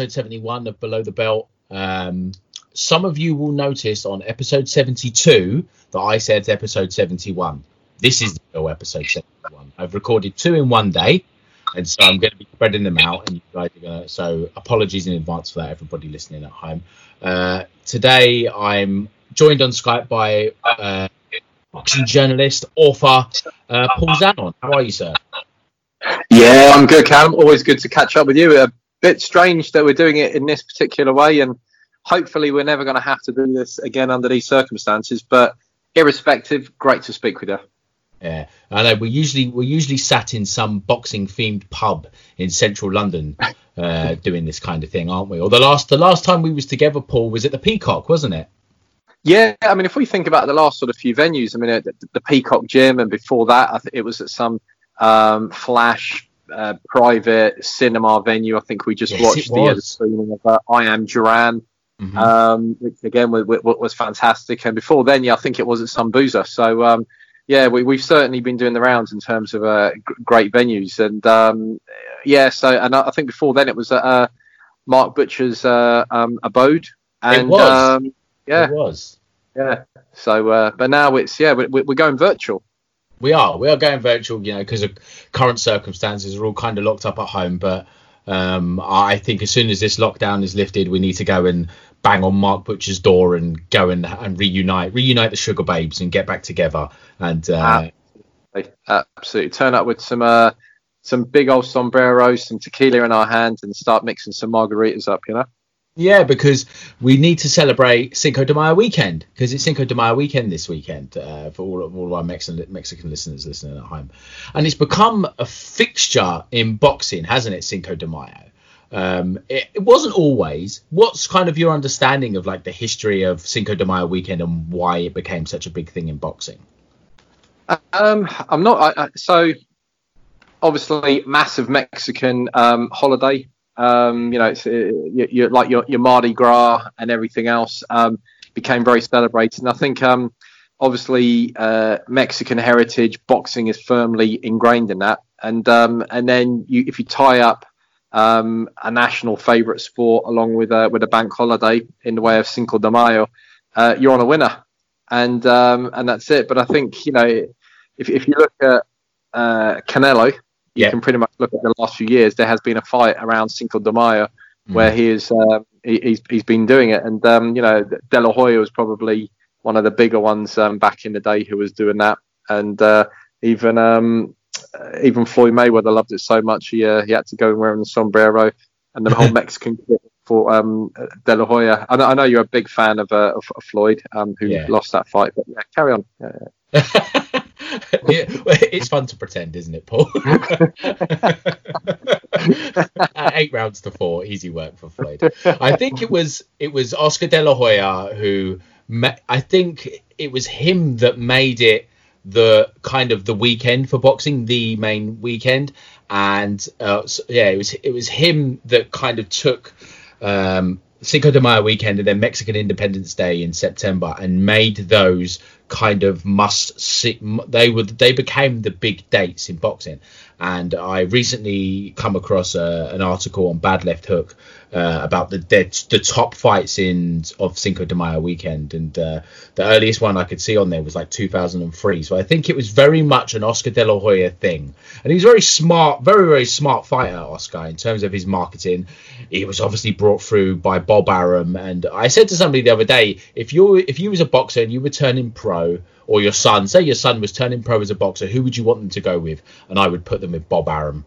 Episode 71 of Below the Belt. Um, some of you will notice on episode 72 that I said episode 71. This is the real episode 71. I've recorded two in one day, and so I'm going to be spreading them out. And you guys are going to, so apologies in advance for that, everybody listening at home. Uh, today I'm joined on Skype by uh, boxing journalist, author uh, Paul Zanon. How are you, sir? Yeah, I'm good, Callum. Always good to catch up with you. A bit strange that we're doing it in this particular way, and hopefully, we're never going to have to do this again under these circumstances. But irrespective, great to speak with you. Yeah, I know. We usually we're usually sat in some boxing themed pub in central London, uh, doing this kind of thing, aren't we? Or the last the last time we was together, Paul, was at the Peacock, wasn't it? Yeah, I mean, if we think about the last sort of few venues, I mean, the, the Peacock Gym, and before that, I think it was at some um, flash uh, private cinema venue. I think we just Yes, watched the, screening of uh, I Am Duran. Mhm. um, which again was, was, fantastic. And before then, yeah, I think it was at some boozer. So um, yeah, we, we've certainly been doing the rounds in terms of uh, g- great venues. And um, yeah, so and I think before then it was at uh, Mark Butcher's uh, um, abode. And was. Um, yeah, It was. yeah. So uh, but now it's yeah, we're, we're going virtual. We are we are going virtual, you know, because of current circumstances. We're all kind of locked up at home, but um, I think as soon as this lockdown is lifted, we need to go and bang on Mark Butcher's door and go and, and reunite, reunite the Sugar Babes and get back together. And uh, Absolutely, turn up with some uh, some big old sombreros, some tequila in our hands, and start mixing some margaritas up. You know. Yeah, because we need to celebrate Cinco de Mayo weekend because it's Cinco de Mayo weekend this weekend uh, for all of, all of our Mexican Mexican listeners listening at home, and it's become a fixture in boxing, hasn't it? Cinco de Mayo. Um, it, it wasn't always. What's kind of your understanding of like the history of Cinco de Mayo weekend and why it became such a big thing in boxing? Um, I'm not. I, I, so obviously, massive Mexican um, holiday. Um, you know, it's uh, you, you, like your your Mardi Gras and everything else um, became very celebrated. And I think, um, obviously, uh, Mexican heritage boxing is firmly ingrained in that. And um, and then you, if you tie up um, a national favourite sport along with a with a bank holiday in the way of Cinco de Mayo, uh, you're on a winner. And um, and that's it. But I think you know if, if you look at uh, Canelo, you Yeah. can pretty much look at the last few years. There has been a fight around Cinco de Mayo where he is uh, he, he's he's been doing it, and um, you know De La Hoya was probably one of the bigger ones um, back in the day who was doing that, and uh, even um, uh, even Floyd Mayweather loved it so much he uh, he had to go and wear the sombrero and the whole Mexican for um, De La Hoya. I know, I know you're a big fan of, uh, of, of Floyd, um, who Yeah. lost that fight, but yeah, carry on. Yeah, yeah. Yeah, it's fun to pretend, isn't it, Paul? Eight rounds to four, easy work for Floyd. I think it was it was Oscar De La Hoya who ma- I think it was him that made it the kind of the weekend for boxing, the main weekend, and uh, so- yeah, it was it was him that kind of took um, Cinco de Mayo weekend and then Mexican Independence Day in September and made those kind of must see. They were they became the big dates in boxing. And I recently come across uh, an article on Bad Left Hook uh, about the, the the top fights in of Cinco de Mayo weekend, and uh, the earliest one I could see on there was like 2003. So I think it was very much an Oscar De La Hoya thing, and he's very smart, very very smart fighter, Oscar, in terms of his marketing. He was obviously brought through by Bob Arum, and I said to somebody the other day, if you if you was a boxer and you were turning pro, or your son, say your son was turning pro as a boxer, who would you want them to go with? And I would put them with Bob Arum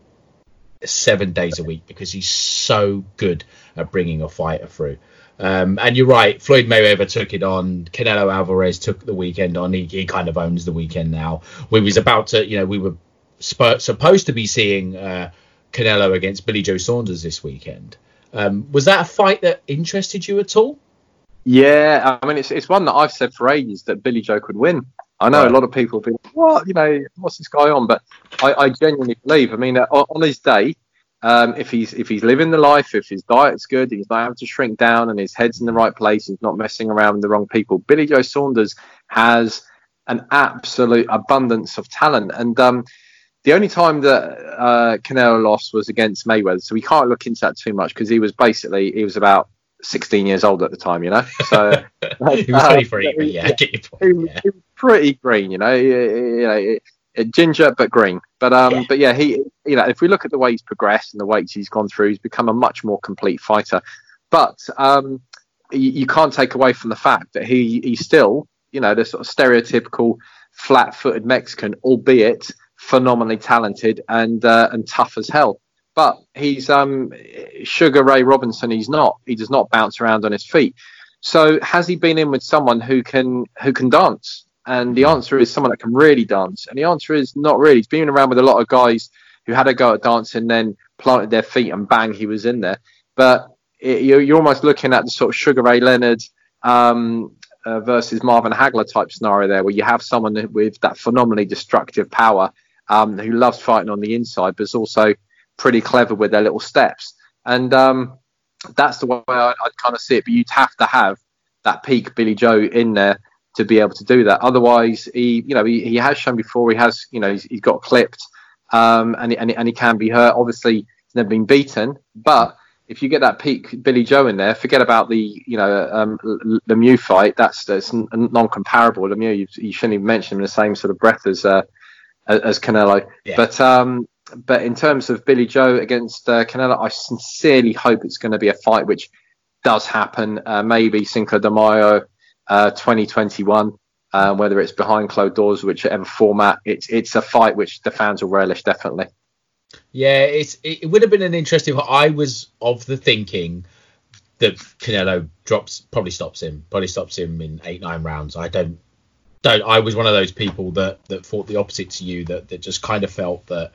seven days a week because he's so good at bringing a fighter through. Um, and you're right, Floyd Mayweather took it on. Canelo Alvarez took the weekend on. He, he kind of owns the weekend now. We was about to, you know, we were sp- supposed to be seeing uh, Canelo against Billy Joe Saunders this weekend. Um, was that a fight that interested you at all? Yeah, I mean, it's it's one that I've said for ages that Billy Joe could win. I know Right. a lot of people have been, what, you know, what's this guy on? But I, I genuinely believe. I mean, uh, on on his day, um, if he's if he's living the life, if his diet's good, he's not having to shrink down, and his head's in the right place, he's not messing around with the wrong people. Billy Joe Saunders has an absolute abundance of talent, and um, the only time that uh, Canelo lost was against Mayweather, so we can't look into that too much because he was basically he was about 16 years old at the time, you know. So he was uh, 23, but yeah, I get your he, point. was- Yeah. he was pretty green, you know, you know, ginger but green. But um, Yeah. but yeah, he, you know, if we look at the way he's progressed and the weights he's gone through, he's become a much more complete fighter. But um, you, you can't take away from the fact that he he's still, you know, the sort of stereotypical flat-footed Mexican, albeit phenomenally talented and uh, and tough as hell. But he's um, Sugar Ray Robinson. He's not. He does not bounce around on his feet. So has he been in with someone who can who can dance? And the answer is someone that can really dance. And the answer is not really. He's been around with a lot of guys who had a go at dancing, then planted their feet, and bang, he was in there. But it, you're, you're almost looking at the sort of Sugar Ray Leonard um, uh, versus Marvin Hagler type scenario there, where you have someone with that phenomenally destructive power um, who loves fighting on the inside, but is also pretty clever with their little steps. And um, that's the way I, I'd kind of see it. But you'd have to have that peak Billy Joe in there to be able to do that. Otherwise, he, you know, he, he has shown before. He has, you know, he's, he's got clipped, um, and he, and, he, and he can be hurt. Obviously, he's never been beaten, but if you get that peak Billy Joe in there, forget about the, you know, um, Lemieux fight. That's that's non-comparable. Lemieux, you, you shouldn't even mention him in the same sort of breath as uh, as as Canelo. Yeah. But um, but in terms of Billy Joe against uh, Canelo, I sincerely hope it's going to be a fight which does happen. Uh, maybe Cinco de Mayo, uh, 2021. Uh, whether it's behind closed doors, whichever format, it's it's a fight which the fans will relish definitely. Yeah, it's it, would have been an interesting. I was of the thinking that Canelo drops probably stops him, probably stops him in eight nine rounds. I don't don't. I was one of those people that that thought the opposite to you. That that just kind of felt that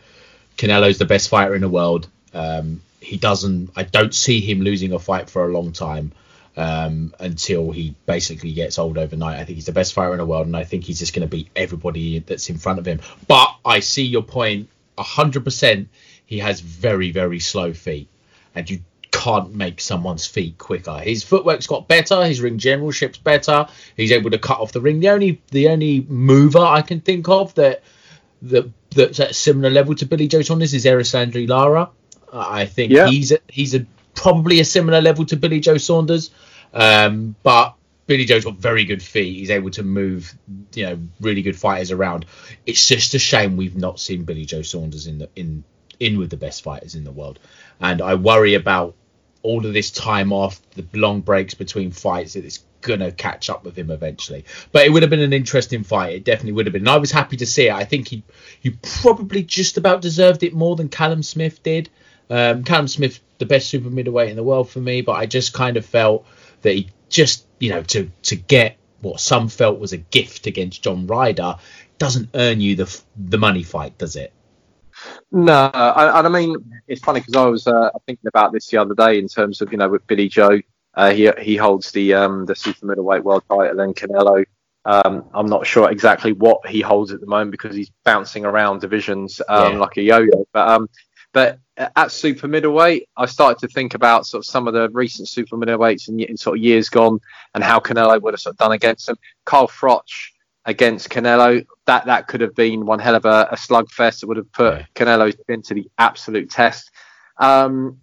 Canelo's the best fighter in the world. Um, he doesn't. I don't see him losing a fight for a long time um, until he basically gets old overnight. I think he's the best fighter in the world, and I think he's just going to beat everybody that's in front of him. But I see your point hundred percent. He has very very slow feet, and you can't make someone's feet quicker. His footwork's got better. His ring generalship's better. He's able to cut off the ring. The only the only mover I can think of that that that's at a similar level to Billy Joe Saunders is Erislandy Lara. I think Yeah. he's a, he's a probably a similar level to Billy Joe Saunders, um, but Billy Joe's got very good feet. He's able to move, you know, really good fighters around. It's just a shame we've not seen Billy Joe Saunders in the in in with the best fighters in the world, and I worry about all of this time off, the long breaks between fights that it's gonna catch up with him eventually. But it would have been an interesting fight. It definitely would have been. And I was happy to see it. I think he he probably just about deserved it more than Callum Smith did. Um, Callum Smith, the best super middleweight in the world for me, but I just kind of felt that he just you know to to get what some felt was a gift against John Ryder doesn't earn you the the money fight, does it? No, I, and I mean it's funny because I was uh, thinking about this the other day in terms of you know with Billy Joe, uh, he he holds the um, the super middleweight world title, and Canelo. Um, I'm not sure exactly what he holds at the moment because he's bouncing around divisions um, Yeah. like a yo-yo. But um, but at super middleweight, I started to think about sort of some of the recent super middleweights in, in sort of years gone and how Canelo would have sort of done against them. Carl Froch against Canelo, that that could have been one hell of a, a slugfest that would have put Yeah. Canelo's been to the absolute test. Um,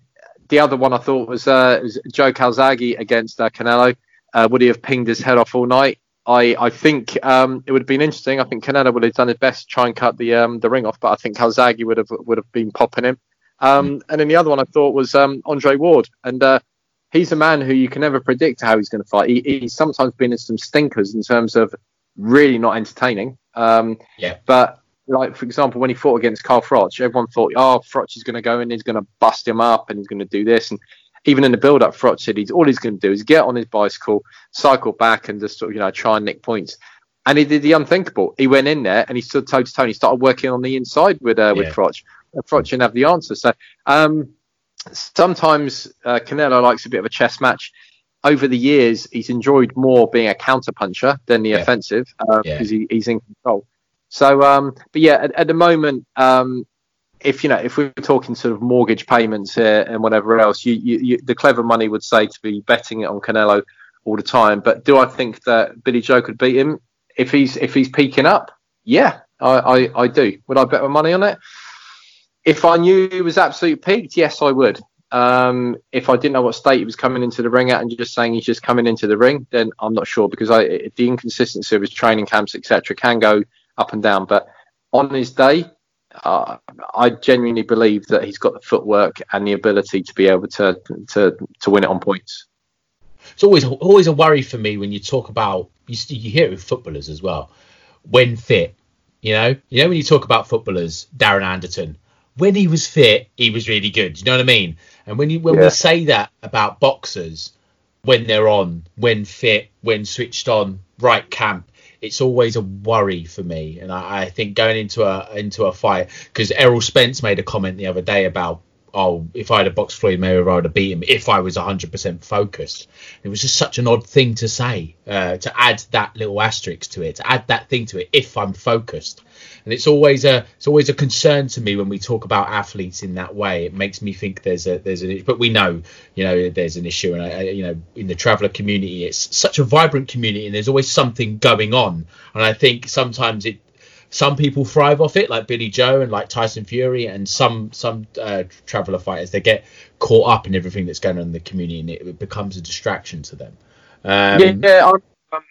the other one I thought was, uh, was Joe Calzaghe against uh, Canelo. Uh, would he have pinged his head off all night? I, I think um, it would have been interesting. I think Canelo would have done his best to try and cut the um, the ring off, but I think Calzaghe would have would have been popping him. Um, And then the other one I thought was um, Andre Ward, and uh, he's a man who you can never predict how he's going to fight. He, he's sometimes been in some stinkers in terms of really not entertaining. Um, Yeah. But like for example, when he fought against Carl Froch, everyone thought, oh, Froch is going to go in, he's going to bust him up, and he's going to do this. And even in the build-up, Froch said he's all he's going to do is get on his bicycle, cycle back, and just sort of you know try and nick points. And he did the unthinkable. He went in there and he stood toe to toe. and He started working on the inside with uh, with Yeah. Froch. Froch didn't have the answer. So um, sometimes uh, Canelo likes a bit of a chess match. Over the years, he's enjoyed more being a counter puncher than the Yeah. offensive because Yeah. he, he's in control. So, um, but yeah, at, at the moment, um, if you know, if we're talking sort of mortgage payments here and whatever else, you, you, you, the clever money would say to be betting it on Canelo all the time. But do I think that Billy Joe could beat him if he's if he's peaking up? Yeah, I, I, I do. Would I bet my money on it? If I knew he was absolute peaked, yes, I would. Um, if I didn't know what state he was coming into the ring at and just saying he's just coming into the ring, then I'm not sure because I, the inconsistency of his training camps, etc., can go up and down. But on his day, uh, I genuinely believe that he's got the footwork and the ability to be able to to to win it on points. it's always always a worry for me when you talk about you, you hear it with footballers as well when fit you know you know when you talk about footballers darren anderton when he was fit he was really good you know what i mean and when you when Yeah. we say that about boxers when they're on when fit when switched on right camp it's always a worry for me and i, I think going into a into a fight because errol spence made a comment the other day about oh, if I had a boxed Floyd Mayweather, I would have beat him if I was 100% focused. It was just such an odd thing to say, uh, to add that little asterisk to it, to add that thing to it, if I'm focused. And it's always a it's always a concern to me when we talk about athletes in that way. It makes me think there's a there's an but we know you know there's an issue, and I, you know in the traveller community, it's such a vibrant community, and there's always something going on. And I think sometimes it some people thrive off it, like Billy Joe and like Tyson Fury, and some some uh, traveler fighters they get caught up in everything that's going on in the community, and it, it becomes a distraction to them. Um, yeah, yeah.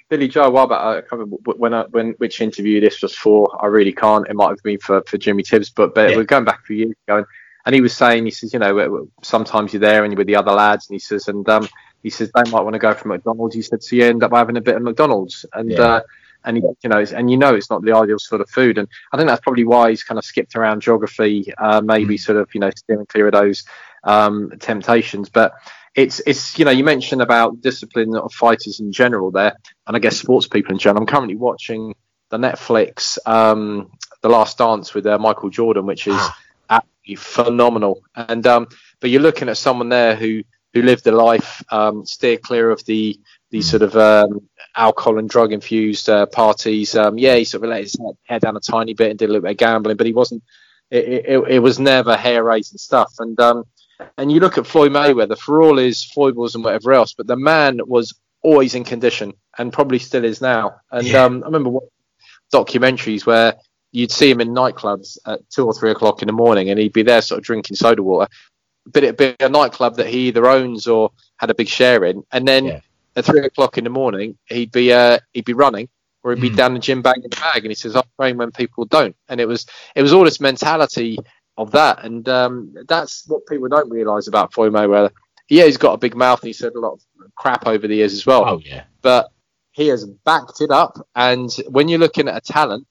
Billy Joe. About I can't remember when I, when which interview this was for? I really can't. It might have been for, for Jimmy Tibbs, but but Yeah. we're going back a few years ago, and, and he was saying he says you know sometimes you're there and you're with the other lads, and he says and um he says they might want to go for McDonald's. He said so you end up having a bit of McDonald's, and Yeah. uh, and he, you know and you know it's not the ideal sort of food, and I think that's probably why he's kind of skipped around geography, uh, maybe sort of you know steering clear of those um, temptations, but it's it's you know you mentioned about discipline of fighters in general there, and I guess sports people in general. I'm currently watching the Netflix um, The Last Dance with uh, Michael Jordan, which is Ah. absolutely phenomenal. And um, but you're looking at someone there who who lived a life, um, steer clear of the these sort of um, alcohol and drug infused uh, parties. Um, yeah, he sort of let his head down a tiny bit and did a little bit of gambling, but he wasn't. It, it, it was never hair raising stuff. And um, and you look at Floyd Mayweather for all his foibles and whatever else, but the man was always in condition and probably still is now. And Yeah. um, I remember what documentaries where you'd see him in nightclubs at two or three o'clock in the morning, and he'd be there sort of drinking soda water. But it'd be a nightclub that he either owns or had a big share in, and then Yeah. at three o'clock in the morning, he'd be uh, he'd be running. Or he'd be Mm. down the gym banging the bag, and he says, "I train when people don't." And it was it was all this mentality of that, and um, that's what people don't realise about Floyd Mayweather. Yeah, he's got a big mouth, and he's said a lot of crap over the years as well Oh yeah, but he has backed it up. And when you're looking at a talent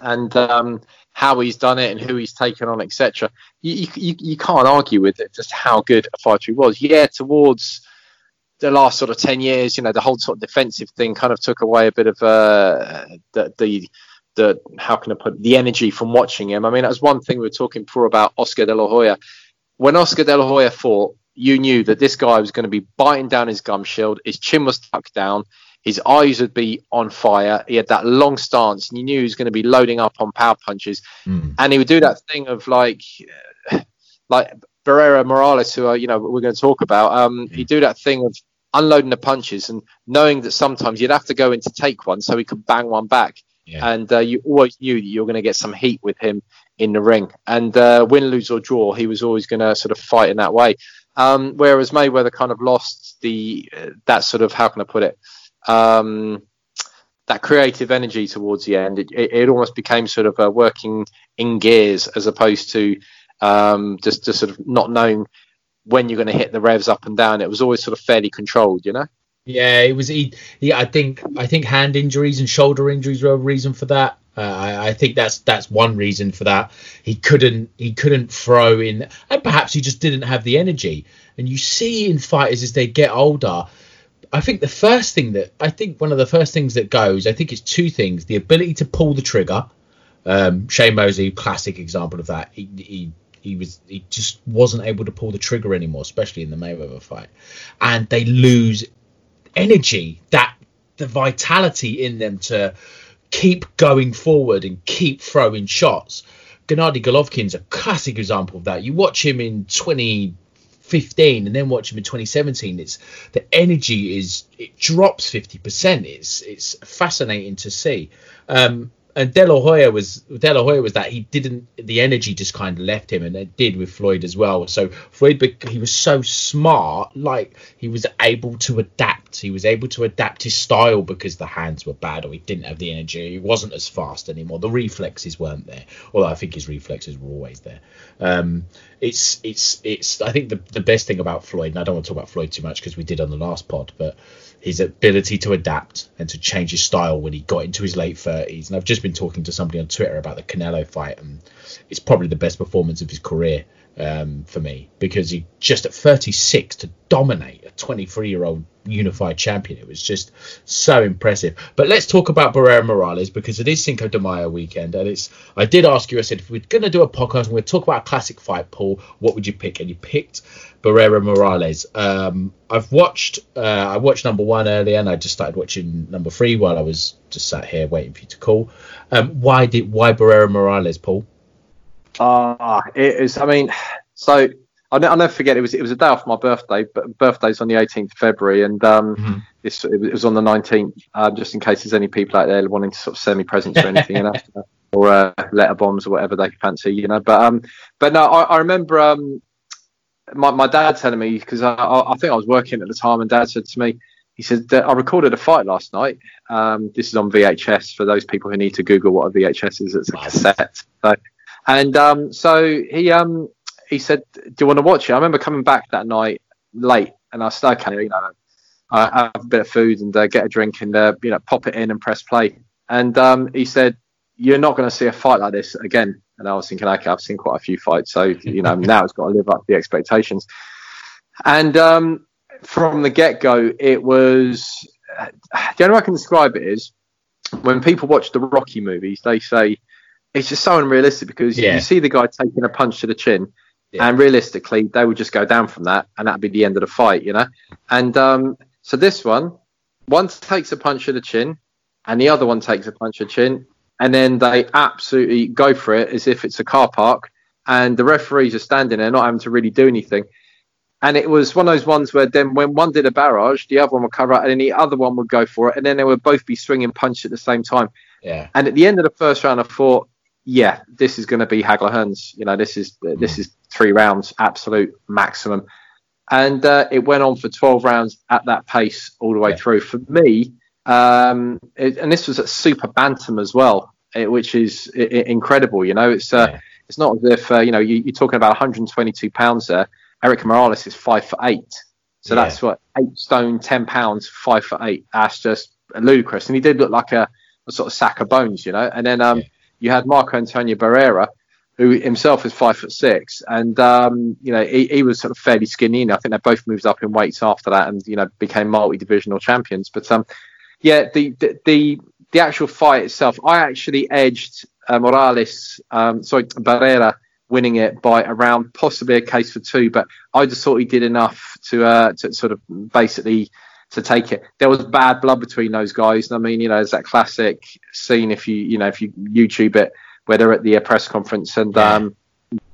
and um, how he's done it and who he's taken on, etc., you, you you can't argue with it just how good a fighter he was. Yeah, towards the last sort of ten years, you know, the whole sort of defensive thing kind of took away a bit of uh, the the the how can I put the energy from watching him. I mean, that was one thing we were talking before about Oscar De La Hoya. When Oscar De La Hoya fought, you knew that this guy was going to be biting down his gum shield. His chin was tucked down. His eyes would be on fire. He had that long stance, and you knew he was going to be loading up on power punches. Mm. And he would do that thing of like, like Barrera Morales, who are, you know we're going to talk about. Um, he'd do that thing of unloading the punches and knowing that sometimes you'd have to go in to take one so he could bang one back. Yeah. And uh, you always knew that you were going to get some heat with him in the ring. And uh, win, lose or draw, he was always going to sort of fight in that way. Um, whereas Mayweather kind of lost the uh, that sort of how can I put it um, that creative energy towards the end. It, it, it almost became sort of uh, working in gears as opposed to um, just just sort of not knowing when you're going to hit the revs up and down. It was always sort of fairly controlled, you know. Yeah, it was. He, yeah, I think I think hand injuries and shoulder injuries were a reason for that. Uh, I, I think that's that's one reason for that. He couldn't he couldn't throw in, and perhaps he just didn't have the energy. And you see in fighters as they get older, I think the first thing that I think one of the first things that goes, I think it's two things: the ability to pull the trigger, Um, Shane Mosley, classic example of that. He, he he was he just wasn't able to pull the trigger anymore, especially in the Mayweather fight, and they lose energy, that the vitality in them to keep going forward and keep throwing shots. Gennady Golovkin's a classic example of that. You watch him in 2015 and then watch him in 2017. It's the energy is it drops 50%. It's it's fascinating to see. Um, and De La Hoya was De La Hoya was that he didn't the energy just kind of left him, and it did with Floyd as well. So Floyd he was so smart, like he was able to adapt. He was able to adapt his style because the hands were bad, or he didn't have the energy. He wasn't as fast anymore. The reflexes weren't there, although I think his reflexes were always there. Um, it's it's it's I think the the best thing about Floyd, and I don't want to talk about Floyd too much because we did on the last pod, but his ability to adapt and to change his style when he got into his late 30s. And I've just been talking to somebody on Twitter about the Canelo fight, and it's probably the best performance of his career um, for me because he just at 36 to dominate a 23 year old unified champion. It was just so impressive. But let's talk about Barrera Morales because it is Cinco de Mayo weekend, and it's. I did ask you. I said if we're going to do a podcast and we're talk about a classic fight, Paul, what would you pick? And you picked Barrera Morales. Um, I've watched. Uh, I watched number one earlier, and I just started watching number three while I was just sat here waiting for you to call. Um, why did why Barrera Morales, Paul? Ah, uh, it is. I mean, so I'll, I'll, never forget. It was it was a day off my birthday, but birthday's on the 18th of February, and um, mm-hmm. this it was on the 19th. Uh, just in case there's any people out there wanting to sort of send me presents or anything, or uh, letter bombs or whatever they fancy, you know. But um, but no, I, I remember um, my my dad telling me because I, I think I was working at the time, and Dad said to me. He said, I recorded a fight last night. Um, this is on VHS for those people who need to Google what a VHS is. It's a cassette. So, and um, so he um, he said, "Do you want to watch it?" I remember coming back that night late, and I said, "Okay, you know, I have a bit of food and uh, get a drink and uh, you know pop it in and press play." And um, he said, "You're not going to see a fight like this again." And I was thinking, "Okay, I've seen quite a few fights, so you know now it's got to live up to the expectations." And um, from the get go, it was the only way I can describe it is when people watch the Rocky movies, they say it's just so unrealistic because yeah. you see the guy taking a punch to the chin yeah. And realistically, they would just go down from that, and that'd be the end of the fight, you know. And um, so this one, one takes a punch to the chin, and the other one takes a punch to the chin, and then they absolutely go for it as if it's a car park, and the referees are standing there, not having to really do anything. And it was one of those ones where then when one did a barrage, the other one would cover it, and then the other one would go for it, and then they would both be swinging punches at the same time. Yeah. And at the end of the first round, I thought, yeah, this is going to be Hagler Hearns. You know, this is this is three rounds, absolute maximum. And uh, it went on for 12 rounds at that pace all the way yeah. through. For me, um, it, and this was at super bantam as well, it, which is it, incredible. You know, it's uh, yeah. it's not as if uh, you know you, are talking about 122 pounds there. Erik Morales is five for eight, so yeah. that's what eight stone, ten pounds, five for eight. That's just ludicrous. And he did look like a, a sort of sack of bones, you know. And then um, you had Marco Antonio Barrera, who himself is five foot six, and um, you know he, he, was sort of fairly skinny. And I think they both moved up in weights after that, and you know became multi-divisional champions. But um, yeah, the, the the the actual fight itself, I actually edged uh, Morales, um, sorry Barrera, winning it by around possibly a case for two, but I just thought he did enough to uh, to sort of basically to take it. There was bad blood between those guys. I mean, you know, it's that classic scene if you you know if you YouTube it where they're at the uh, press conference and yeah. um,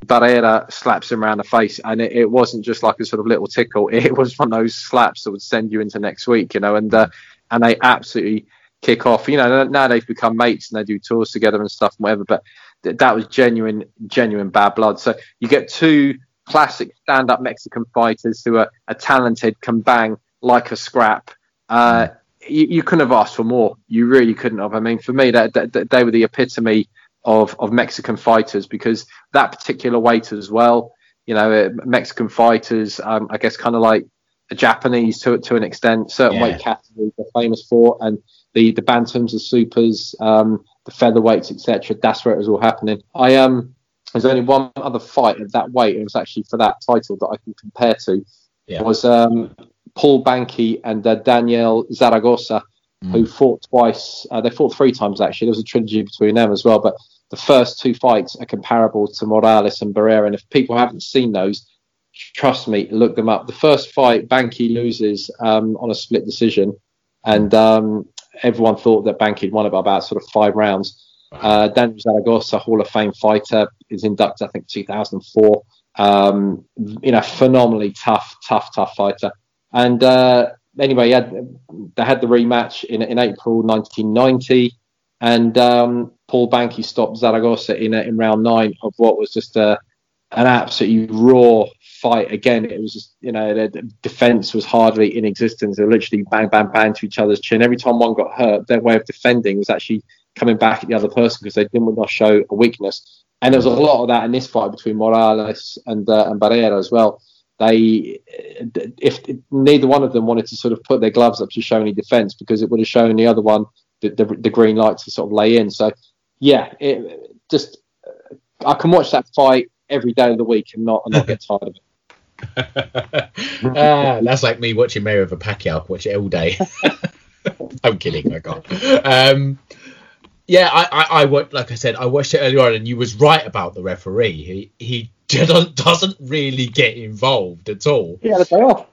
Barrera slaps him around the face, and it, it, wasn't just like a sort of little tickle. It was one of those slaps that would send you into next week, you know. And uh, and they absolutely kick off. You know, now they've become mates and they do tours together and stuff and whatever. But th- that was genuine, genuine bad blood. So you get two classic stand-up Mexican fighters who are, are talented, can bang like a scrap. Uh, you, you, couldn't have asked for more. You really couldn't have. I mean, for me, that, that, that they were the epitome of of Mexican fighters because that particular weight as well. You know, uh, Mexican fighters, um, I guess, kind of like a Japanese to to an extent. Certain yeah. weight categories they're famous for, and the the bantams, the supers, um, the featherweights, etc. That's where it was all happening. I um, there's only one other fight at that weight. It was actually for that title that I can compare to. Yeah. Was um, Paul Banke and uh, Daniel Zaragoza, mm. who fought twice. Uh, they fought three times actually. There was a trilogy between them as well, but the first two fights are comparable to Morales and Barrera. And if people haven't seen those, trust me, look them up. The first fight, Banke loses um, on a split decision, and um, everyone thought that Banke won by about sort of five rounds. Uh, Daniel Zaragoza, Hall of Fame fighter, is inducted, I think, 2004. Um, you know, phenomenally tough, tough, tough fighter. And uh, anyway, had, they had the rematch in, in April 1990, and um, Paul Banke stopped Zaragoza in in round nine of what was just a an absolutely raw fight. Again, it was just you know the defense was hardly in existence. They were literally bang, bang, bang to each other's chin. Every time one got hurt, their way of defending was actually coming back at the other person because they didn't want to show a weakness. And there was a lot of that in this fight between Morales and uh, and Barrera as well. They, if, neither one of them wanted to sort of put their gloves up to show any defence because it would have shown the other one the, the, the green light to sort of lay in. So yeah, it just I can watch that fight every day of the week and not and not get tired of it. ah, that's like me watching Mayweather Pacquiao. Watch it all day. I'm kidding. I can't. Um, yeah, I, I, I watched, like I said, I watched it earlier on, and you was right about the referee. He he doesn't doesn't really get involved at all. He had a day off.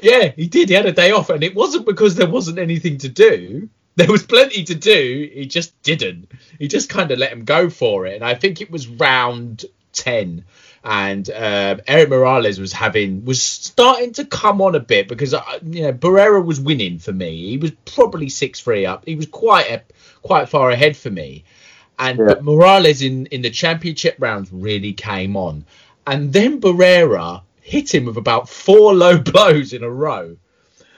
Yeah, he did. He had a day off, and it wasn't because there wasn't anything to do. There was plenty to do. He just didn't. He just kind of let him go for it. And I think it was round ten, and uh, Erik Morales was having was starting to come on a bit because uh, you know Barrera was winning for me. He was probably six three up. He was quite a, quite far ahead for me. And Yeah. but Morales in in the championship rounds really came on, and then Barrera hit him with about four low blows in a row.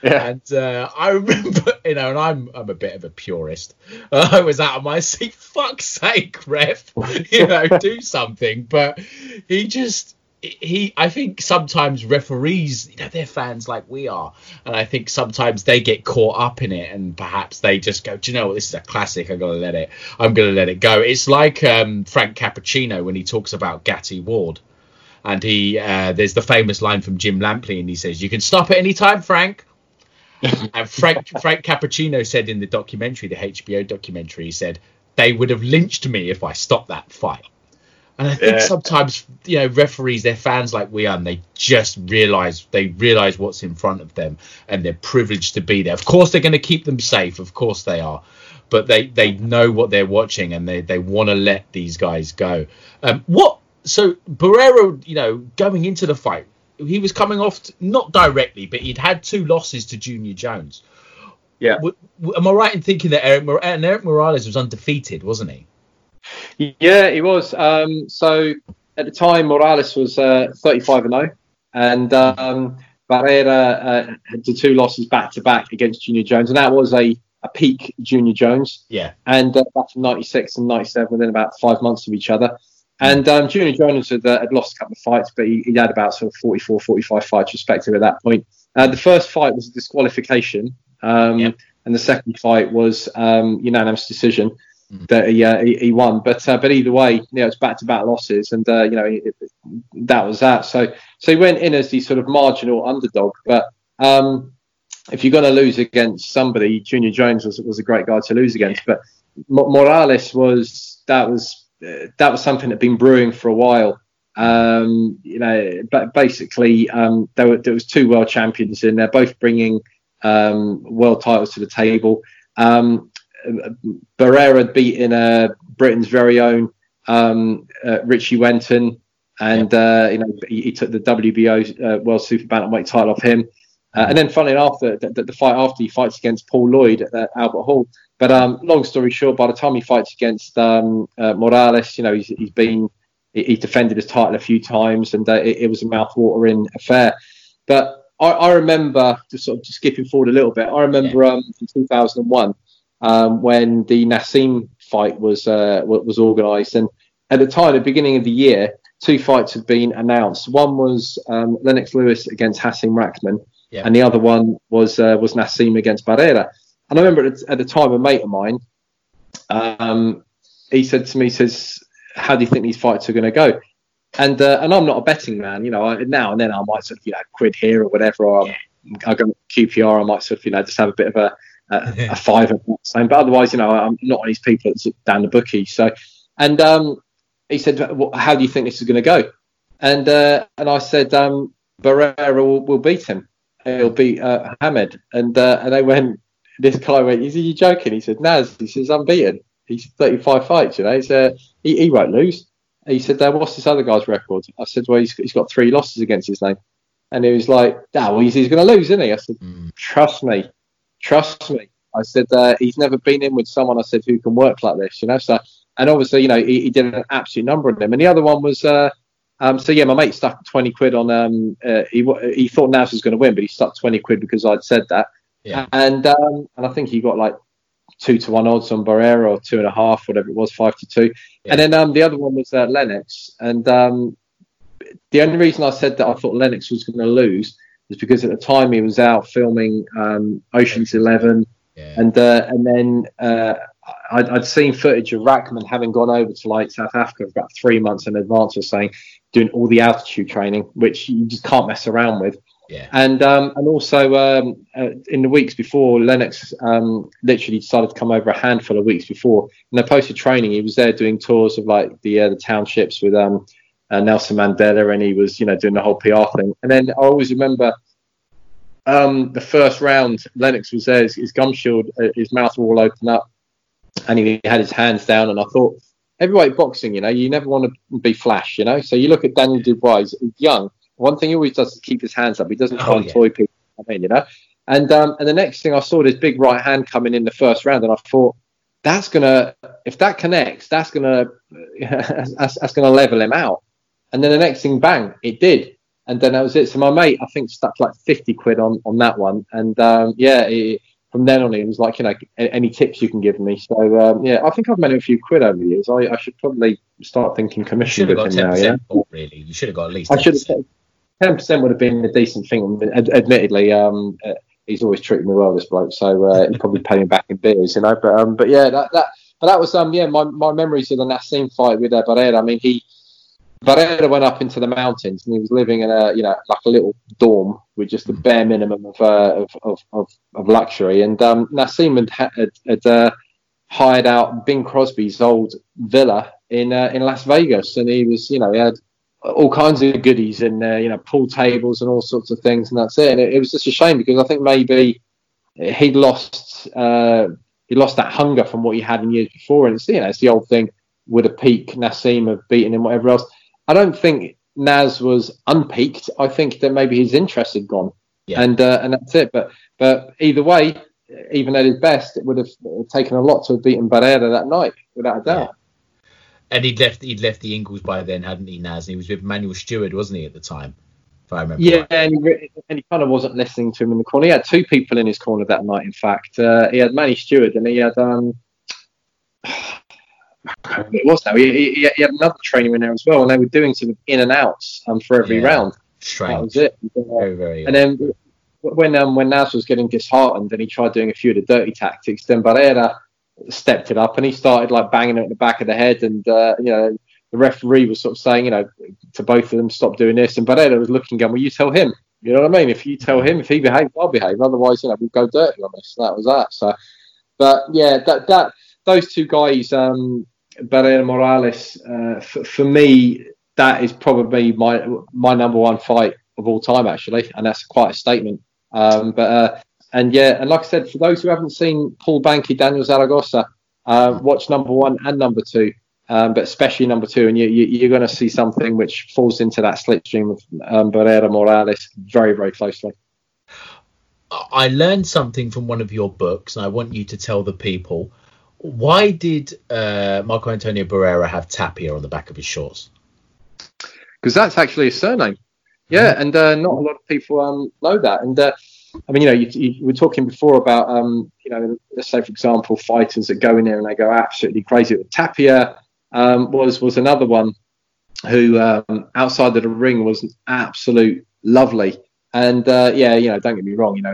Yeah. And uh, I remember, you know, and I'm I'm a bit of a purist. Uh, I was out of my seat. Fuck's sake, ref! You know, do something. But he just he. I think sometimes referees, you know, they're fans like we are, and I think sometimes they get caught up in it, and perhaps they just go, do you know what? This is a classic. I'm gonna let it. I'm gonna let it go. It's like um, Frank Cappuccino when he talks about Gatti Ward. And he, uh, there's the famous line from Jim Lampley, and he says, "You can stop at any time, Frank." and Frank Frank Cappuccino said in the documentary, the HBO documentary, he said they would have lynched me if I stopped that fight. And I think Yeah. sometimes you know referees, they're fans like we are, and they just realize they realize what's in front of them, and they're privileged to be there. Of course, they're going to keep them safe. Of course, they are, but they they know what they're watching, and they they want to let these guys go. Um, what? So Barrera, you know, going into the fight, he was coming off t- not directly, but he'd had two losses to Junior Jones. Yeah. W- w- am I right in thinking that Erik, Mor- Erik Morales was undefeated, wasn't he? Yeah, he was. Um, so at the time, Morales was uh, 35 and 0, and um, Barrera uh, had the two losses back to back against Junior Jones, and that was a, a peak Junior Jones. Yeah. And uh, back in 96 and 97, within about five months of each other. And um, Junior Jones had, uh, had lost a couple of fights, but he, he had about sort of 44, 45 fights respective at that point. Uh, the first fight was a disqualification, um, Yep. and the second fight was um, unanimous decision. That he, uh, he, he won. But uh, but either way, you know, it's back to back losses, and uh, you know it, it- that was that. So so he went in as the sort of marginal underdog. But um, if you're going to lose against somebody, Junior Jones was was a great guy to lose against. But Mo- Morales was that was uh, that was something that had been brewing for a while. Um, you know, but basically, um, there, were, there was two world champions in there, both bringing um, world titles to the table. Um, Barrera had beaten uh, Britain's very own um, uh, Richie Wenton, and uh, you know he, he took the WBO uh, World Super Bantamweight title off him. Uh, and then, funnily enough, the, the, the fight after he fights against Paul Lloyd at uh, Albert Hall. But um, long story short, by the time he fights against um, uh, Morales, you know he's, he's been he, he's defended his title a few times, and uh, it, it was a mouth-watering affair. But I, I remember just sort of just skipping forward a little bit. I remember um, in 2001 um, when the Naseem fight was uh, was organised, and at the time, at the beginning of the year, two fights had been announced. One was um, Lennox Lewis against Hasim Rahman, Yeah. and the other one was uh, was Naseem against Barrera. And I remember at the, at the time, a mate of mine, um, he said to me, he says, "How do you think these fights are going to go?" And uh, and I'm not a betting man, you know. I, now and then I might sort of you know quid here or whatever. Or Yeah. I go QPR. I might sort of you know just have a bit of a a, a five of that same. But otherwise, you know, I'm not one of these people that's down the bookie. So And um, he said, well, "How do you think this is going to go?" And uh, and I said, um, "Barrera will, will beat him. He'll beat uh, Hamed." And uh, and they went. This guy went, "Is he joking?" He said, "Naz." He says, "Unbeaten. He's 35 fights. You know, he's, uh, he, he won't lose." He said, uh, "What's this other guy's record?" I said, "Well, he's, he's got three losses against his name." And he was like, "Ah, well, he's, he's going to lose, isn't he?" I said, Mm. "Trust me, trust me." I said, uh, "He's never been in with someone." I said, "Who can work like this?" You know, so and obviously, you know, he, he did an absolute number on them. And the other one was, uh, um, so yeah, my mate stuck 20 quid on. Um, uh, he he thought Naz was going to win, but he stuck 20 quid because I'd said that. Yeah. And um, and I think he got like two to one odds on Barrera or two and a half, whatever it was, five to two. Yeah. And then um, the other one was uh, Lennox. And um, the only reason I said that I thought Lennox was going to lose was because at the time he was out filming um, Ocean's Eleven, Yeah. and uh, and then uh, I'd, I'd seen footage of Rahman having gone over to like South Africa for about three months in advance of saying doing all the altitude training, which you just can't mess around with. yeah. And um, and also um, uh, in the weeks before, Lennox um, literally decided to come over a handful of weeks before. And they posted training. He was there doing tours of like the uh, the townships with um, uh, Nelson Mandela, and he was you know doing the whole PR thing. And then I always remember um, the first round, Lennox was there. His, his gum shield, uh, his mouth all open up, and he had his hands down. And I thought, heavyweight boxing, you know, you never want to be flash, you know. So you look at Daniel Dubois, he's young. One thing he always does is keep his hands up. He doesn't try Oh, and yeah. toy people. I mean, you know. And um, and the next thing I saw this big right hand coming in the first round, and I thought that's gonna if that connects, that's gonna that's, that's gonna level him out. And then the next thing, bang, it did. And then that was it. So my mate, I think, stuck like fifty quid on on that one. And um, yeah, it, from then on, it was like you know, any tips you can give me. So um, yeah, I think I've made a few quid over the years. I, I should probably start thinking You commission should have with got him now. Yeah. percent. Really, you should have got at least. I 10%. should have. Ten percent would have been a decent thing. Ad- admittedly, um, uh, he's always treated me well, this bloke. So uh, he probably paid me back in beers, you know. But um, but yeah, that, that but that was um, yeah, my, my memories of the Naseem fight with uh, Barrera. I mean, he Barrera went up into the mountains and he was living in a you know like a little dorm with just the bare minimum of uh, of, of, of luxury. And um, Naseem had had, had uh, hired out Bing Crosby's old villa in uh, in Las Vegas, and he was you know he had all kinds of goodies and uh, you know pool tables and all sorts of things, and that's it. And it, it was just a shame because I think maybe he lost uh, he lost that hunger from what he had in years before, and it's you know it's the old thing with a peak Naseem of beating him whatever else. I don't think Naz was unpeaked. I think that maybe his interest had gone, Yeah. and uh, and that's it. But but either way, even at his best, it would have taken a lot to have beaten Barrera that night, without a doubt. And he'd left. He'd left the Ingles by then, hadn't he, Naz? And he was with Manuel Steward, wasn't he, at the time? If I remember. Yeah, right. and he, and he kind of wasn't listening to him in the corner. He had two people in his corner that night. In fact, uh, he had Manny Steward and he had um, I can't remember what it was now. He, he, he had another trainer in there as well, and they were doing sort of in and outs um, for every Yeah. round. That was it. Very, very. and then when um, when Naz was getting disheartened and he tried doing a few of the dirty tactics, then Barrera stepped it up and he started like banging him at the back of the head, and uh, you know the referee was sort of saying, you know, to both of them, stop doing this, and Barrera was looking, going, well, you tell him. You know what I mean? If you tell him, if he behaves, I'll behave. Otherwise, you know, we'll go dirty on this. That was that. So, but yeah, that that those two guys, um, Barrera Morales, uh, f- for me, that is probably my my number one fight of all time, actually, and that's quite a statement. Um, but uh, and yeah, and like I said, for those who haven't seen Paul Banke, Daniel Zaragoza, uh, watch number one and number two, um, but especially number two, and you, you, you're going to see something which falls into that slipstream of um, Barrera Morales very, very closely. I learned something from one of your books, and I want you to tell the people why did uh, Marco Antonio Barrera have Tapia on the back of his shorts? because that's actually his surname. Yeah, and uh, not a lot of people um, know that. And uh, I mean, you know, you, you were talking before about, um, you know, let's say for example, fighters that go in there and they go absolutely crazy. Tapia um, was was another one who um, outside of the ring was absolute lovely. And uh, yeah, you know, don't get me wrong, you know,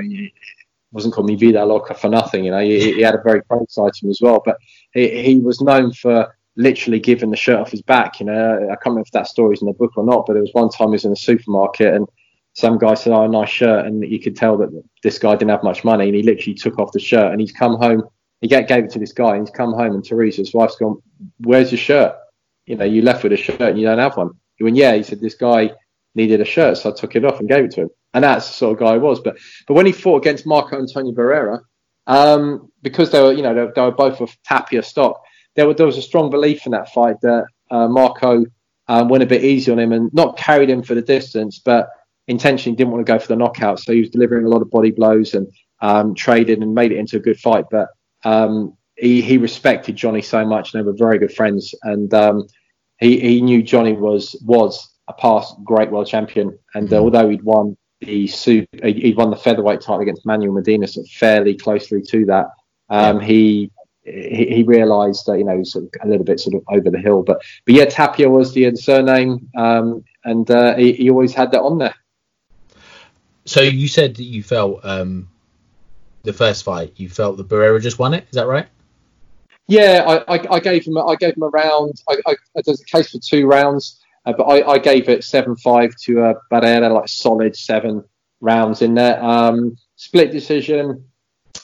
wasn't called Mi Vida Loca for nothing. You know, he, he had a very close side to him as well, but he, he was known for literally giving the shirt off his back. You know, I can't remember if that story's in the book or not, but there was one time he was in a supermarket and some guy said, "Oh, a nice shirt," and you could tell that this guy didn't have much money, and he literally took off the shirt and he's come home he gave it to this guy, and he's come home, and Teresa's wife's gone, "Where's your shirt? You know, you left with a shirt, and you don't have one." He went, "Yeah." He said, "This guy needed a shirt, so I took it off and gave it to him." And that's the sort of guy he was. But but when he fought against Marco Antonio Barrera, um, because they were, you know, they, they, were both of Tapia stock, there, were, there was a strong belief in that fight that uh, Marco um, went a bit easy on him and not carried him for the distance, but intentionally didn't want to go for the knockout. So he was delivering a lot of body blows and um, traded and made it into a good fight. But um, he, he respected Johnny so much, and they were very good friends. And um, he, he knew Johnny was was a past great world champion. And uh, although he'd won the super, he'd won the featherweight title against Manuel Medina, sort of fairly closely to that. Um, yeah. He he, he realised that you know sort of a little bit sort of over the hill, but but yeah, Tapia was the surname, um, and uh, he, he, always had that on there. So you said that you felt um, the first fight, you felt that Barrera just won it. Is that right? Yeah, I, I, I gave him I gave him a round. I, I, there's a case for two rounds, uh, but I, I gave it seven five to uh, Barrera, like solid seven rounds in there. Um, split decision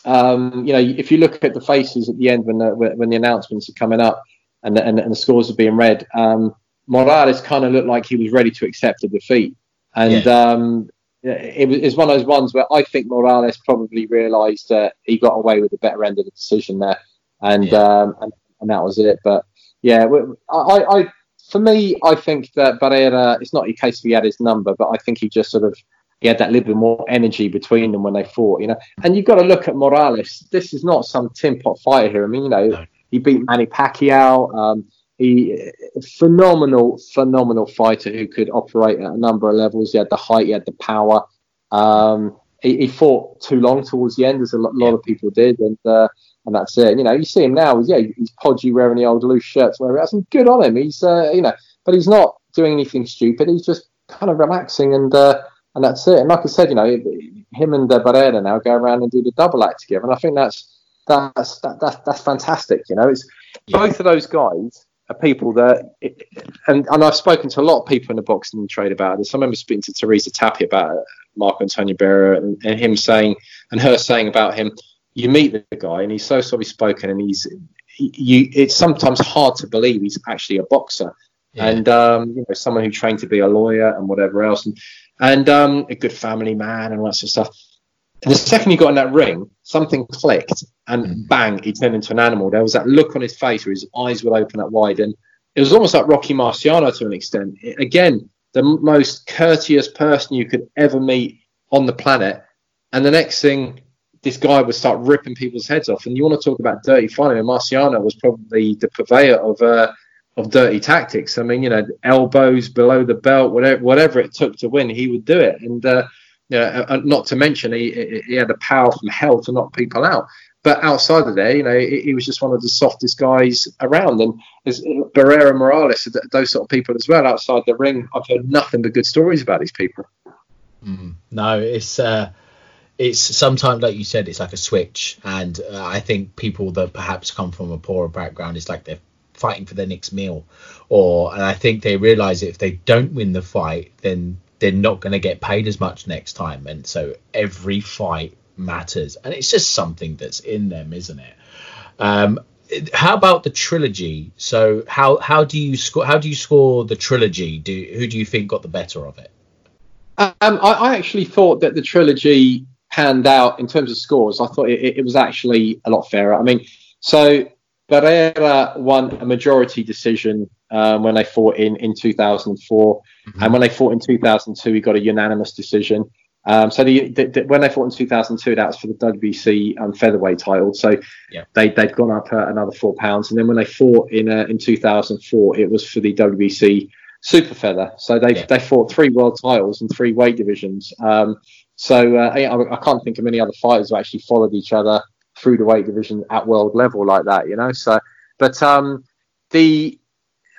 um, you know, if you look at the faces at the end when the, when the announcements are coming up and the, and, and the scores are being read, um, Morales kind of looked like he was ready to accept a defeat, and yeah. um, it was it's one of those ones where I think Morales probably realised that he got away with the better end of the decision there, and yeah. um, and, and that was it. But yeah, I, I for me, I think that Barrera. It's not a case of he had his number, but I think he just sort of he had that little bit more energy between them when they fought, you know. And you've got to look at Morales. This is not some tin pot fighter here. I mean, you know, no. he beat Manny Pacquiao. Um, he phenomenal, phenomenal fighter who could operate at a number of levels. He had the height, he had the power. Um, he, he, fought too long towards the end, as a lot, lot of people did, and uh, and that's it. You know, you see him now. Yeah, he's podgy, wearing the old loose shirts, whatever. That's good on him. He's, uh, you know, but he's not doing anything stupid. He's just kind of relaxing and. Uh, and that's it. And like I said, you know, him and uh, Barrera now go around and do the double act together, and I think that's that's that, that's that's fantastic. You know, it's yeah. both of those guys are people that, and and I've spoken to a lot of people in the boxing trade about this. I remember speaking to Teresa Tapia about Marco Antonio Barrera and, and him saying and her saying about him. You meet the guy, and he's so softly spoken, and he's you. It's sometimes hard to believe he's actually a boxer. Yeah. and um, you know someone who trained to be a lawyer and whatever else. And and um, a good family man and all that sort of stuff. And the second he got in that ring, something clicked, and mm. bang, he turned into an animal. There was that look on his face where his eyes would open up wide, and it was almost like Rocky Marciano to an extent. It, again, the most courteous person you could ever meet on the planet, and the next thing, this guy would start ripping people's heads off. And you want to talk about dirty fighting? And Marciano was probably the purveyor of uh, of dirty tactics. I mean, you know, elbows below the belt, whatever whatever it took to win, he would do it. And uh, you know, uh, uh, not to mention he he had the power from hell to knock people out. But outside of there, you know, he, he was just one of the softest guys around. And as Barrera Morales, those sort of people as well outside the ring, I've heard nothing but good stories about these people. Mm, no, it's. Uh it's sometimes like you said it's like a switch. And uh, i think people that perhaps come from a poorer background it's like they're fighting for their next meal. Or and i think they realize if they don't win the fight then they're not going to get paid as much next time. And so every fight matters. And it's just something that's in them isn't it? Um, how about the trilogy? So how how do you score how do you score the trilogy? Do who do you think got the better of it? Um, I, I, actually thought that the trilogy panned out in terms of scores i thought it, it was actually a lot fairer i mean so Barrera won a majority decision um, when they fought in, in 2004. Mm-hmm. And when they fought in 2002, he got a unanimous decision. Um, so the, the, the, when they fought in 2002, that was for the WBC um, featherweight title. So yeah. they they'd gone up uh, another four pounds. And then when they fought in uh, in 2004, it was for the WBC super feather. So they yeah. they fought three world titles in three weight divisions. Um, so uh, I, I, can't think of many other fighters who actually followed each other through the weight division at world level like that, you know. So, but um, the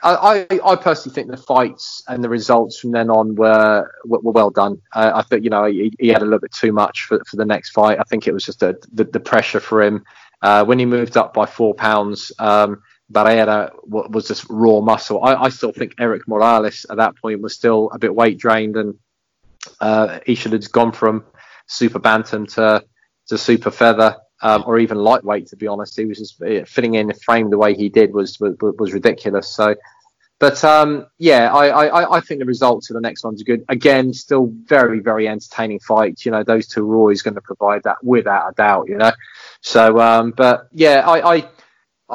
I, I, personally think the fights and the results from then on were were, well done. Uh, I think you know he, he, had a little bit too much for, for the next fight. I think it was just the, the pressure for him uh, when he moved up by four pounds. Um, Barrera was just raw muscle. I, I, still think Erik Morales at that point was still a bit weight drained, and uh, have gone from super bantam to to super feather um, or even lightweight. To be honest, he was just uh, fitting in the frame the way he did was was, was ridiculous. So, but um, yeah, I, I, I think the results of the next ones good. Again, still very very entertaining fight. You know, those two are always going to provide that without a doubt. You know, so um, but yeah, I, I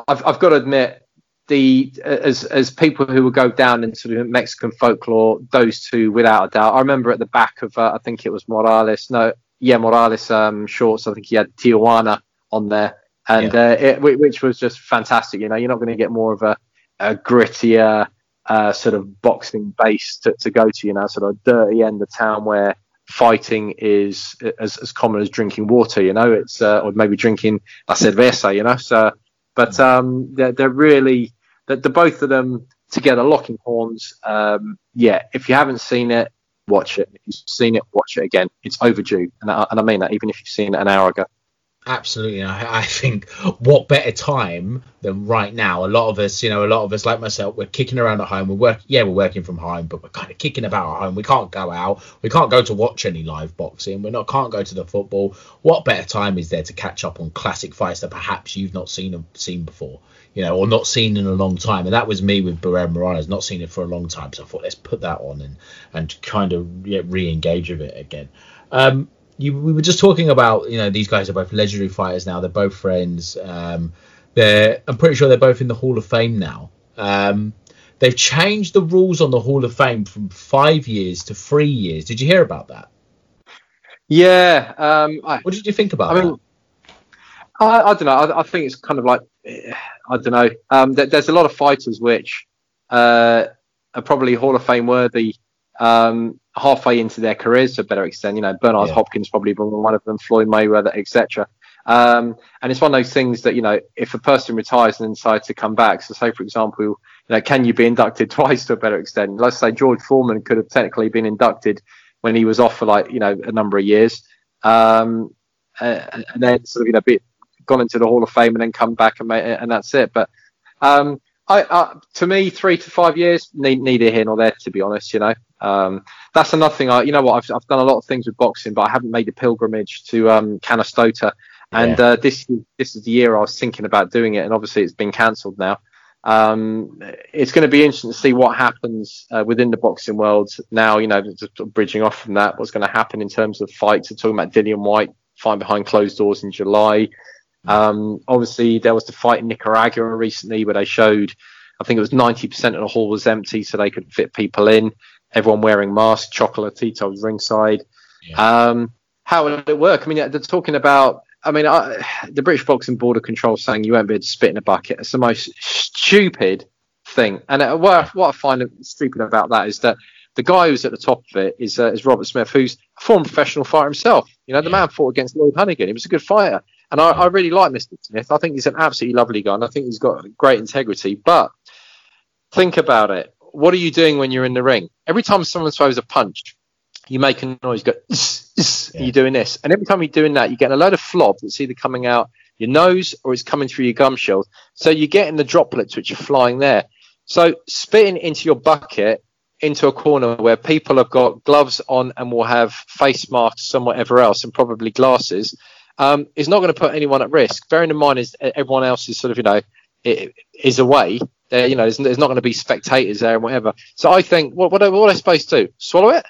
I've, I've got to admit the as as people who would go down into Mexican folklore, those two without a doubt. I remember at the back of uh, I think it was Morales, no, yeah, Morales um, shorts. I think he had Tijuana on there, and yeah. uh, it, which was just fantastic. You know, you're not going to get more of a, a grittier uh, sort of boxing base to, to go to. You know, sort of dirty end of town where fighting is as, as common as drinking water. You know, it's uh, or maybe drinking a cerveza. You know, so but um, they're, they're really the, the both of them together, locking horns. Um, yeah, if you haven't seen it, watch it. If you've seen it, watch it again. It's overdue, and I, and I mean that even if you've seen it an hour ago. Absolutely, I, I, think what better time than right now? A lot of us, you know, a lot of us like myself, we're kicking around at home. We're work, yeah, we're working from home, but we're kind of kicking about at home. We can't go out. We can't go to watch any live boxing. We're not can't go to the football. What better time is there to catch up on classic fights that perhaps you've not seen seen before? You know, or not seen in a long time. And that was me with Barrera Morales, not seen it for a long time. So I thought, let's put that on and and kind of re-engage with it again. Um, you, we were just talking about, you know, these guys are both legendary fighters now. They're both friends. Um, they're, I'm pretty sure they're both in the Hall of Fame now. Um, they've changed the rules on the Hall of Fame from five years to three years. Did you hear about that? Yeah. Um, I, what did you think about I mean, I, I, don't know. I, I, think it's kind of like I don't know. Um, there's a lot of fighters which uh, are probably Hall of Fame worthy um, halfway into their careers to a better extent. You know, Bernard yeah. Hopkins probably one of them, Floyd Mayweather, etc. Um, and it's one of those things that you know, if a person retires and decides to come back, so say for example, you know, can you be inducted twice to a better extent? Let's say George Foreman could have technically been inducted when he was off for like you know a number of years, um, and then sort of you know be, gone into the Hall of Fame and then come back and and that's it. But um, I, uh, to me, three to five years, need, neither here nor there, to be honest. You know, um, that's another thing. I, you know what? I've, I've done a lot of things with boxing, but I haven't made the pilgrimage to um, Canastota. And yeah. uh, this this is the year I was thinking about doing it, and obviously it's been cancelled now. Um, it's going to be interesting to see what happens uh, within the boxing world now. You know, just bridging off from that, what's going to happen in terms of fights. We're talking about Dillian Whyte fighting behind closed doors in July. Um, obviously, there was the fight in Nicaragua recently where they showed, I think it was 90% of the hall was empty, so they could fit people in. Everyone wearing masks. Chocolatito was ringside. Yeah. Um, how would it work? I mean, they're talking about. I mean, I, the British Boxing Board of Control saying you won't be able to spit in a bucket. It's the most stupid thing. And uh, what, I, what I find stupid about that is that the guy who's at the top of it is, uh, is Robert Smith, who's a former professional fighter himself. You know, the yeah. man fought against Lloyd Honeyghan. He was a good fighter. And I, I really like Mr. Smith. I think he's an absolutely lovely guy, and I think he's got great integrity. But think about it. What are you doing when you're in the ring? Every time someone throws a punch, you make a noise. You go, yeah. you're doing this, and every time you're doing that, you're getting a load of flob that's either coming out your nose or it's coming through your gum shield. So you're getting the droplets which are flying there. So spitting into your bucket into a corner where people have got gloves on and will have face masks and whatever else and probably glasses um, is not going to put anyone at risk. Bearing in mind is everyone else is sort of you know is away. There, you know, there's, there's not going to be spectators there and whatever. So I think what what are, what are they supposed to do? Swallow it?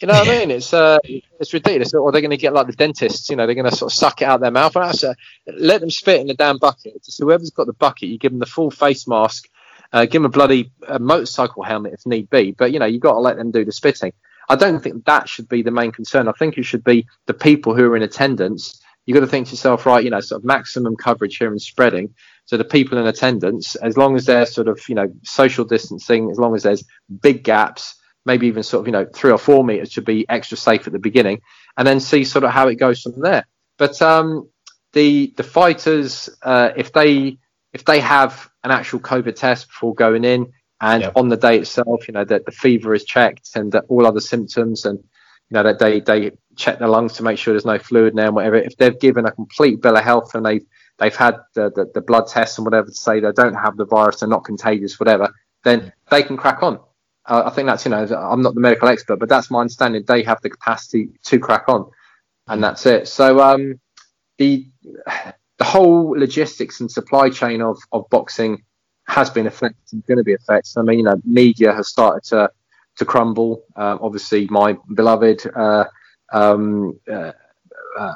You know what I mean? It's uh, it's ridiculous. Or they're going to get like the dentists. You know, they're going to sort of suck it out their mouth. And uh, let them spit in the damn bucket. Just whoever's got the bucket, you give them the full face mask. Uh, give them a bloody uh, motorcycle helmet if need be. But you know, you've got to let them do the spitting. I don't think that should be the main concern. I think it should be the people who are in attendance you've got to think to yourself, right, you know, sort of maximum coverage here and spreading. So the people in attendance, as long as they're sort of, you know, social distancing, as long as there's big gaps, maybe even sort of, you know, three or four meters should be extra safe at the beginning, and then see sort of how it goes from there. But um, the the fighters, uh, if they if they have an actual COVID test before going in, and on the day itself, you know, that the fever is checked and that all other symptoms and you know that they they check their lungs to make sure there's no fluid now and whatever. If they've given a complete bill of health and they've they've had the, the, the blood tests and whatever to say they don't have the virus, they're not contagious, whatever, then they can crack on. Uh, I think that's you know I'm not the medical expert, but that's my understanding. They have the capacity to crack on, and that's it. So um, the the whole logistics and supply chain of, of boxing has been affected and going to be affected. I mean, you know, media has started to to crumble. Uh, obviously, my beloved uh, um, uh, uh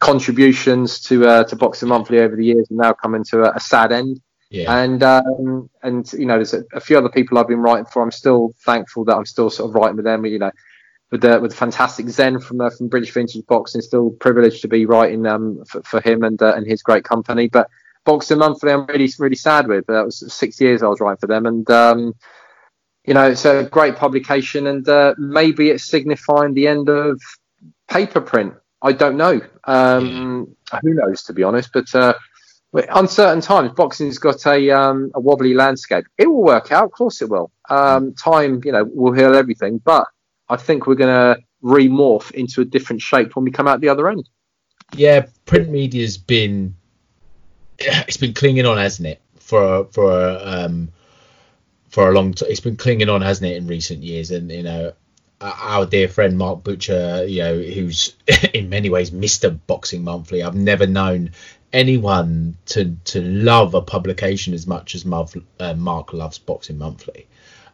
contributions to uh, to Boxing Monthly over the years are now coming to a, a sad end. Yeah. And um, and you know, there's a, a, few other people I've been writing for. I'm still thankful that I'm still sort of writing with them. You know, with the with the fantastic Zen from uh, from British Vintage Boxing, still privileged to be writing um, for, for him and uh, and his great company. But Boxing Monthly, I'm really really sad with. That was six years I was writing for them, and um, you know, it's a great publication, and uh, maybe it's signifying the end of paper print. I don't know. Um, who knows, to be honest, but uh, uncertain times. Boxing's got a um, a wobbly landscape. It will work out, of course it will. Um, time, you know, will heal everything. But I think we're going to remorph into a different shape when we come out the other end. Yeah, print media's been it's been clinging on, hasn't it? For for um for a long time, it's been clinging on, hasn't it, in recent years? And you know, our dear friend Mark Butcher, you know, who's in many ways Mr. Boxing Monthly. I've never known anyone to to love a publication as much as Mark, uh, Mark loves Boxing Monthly.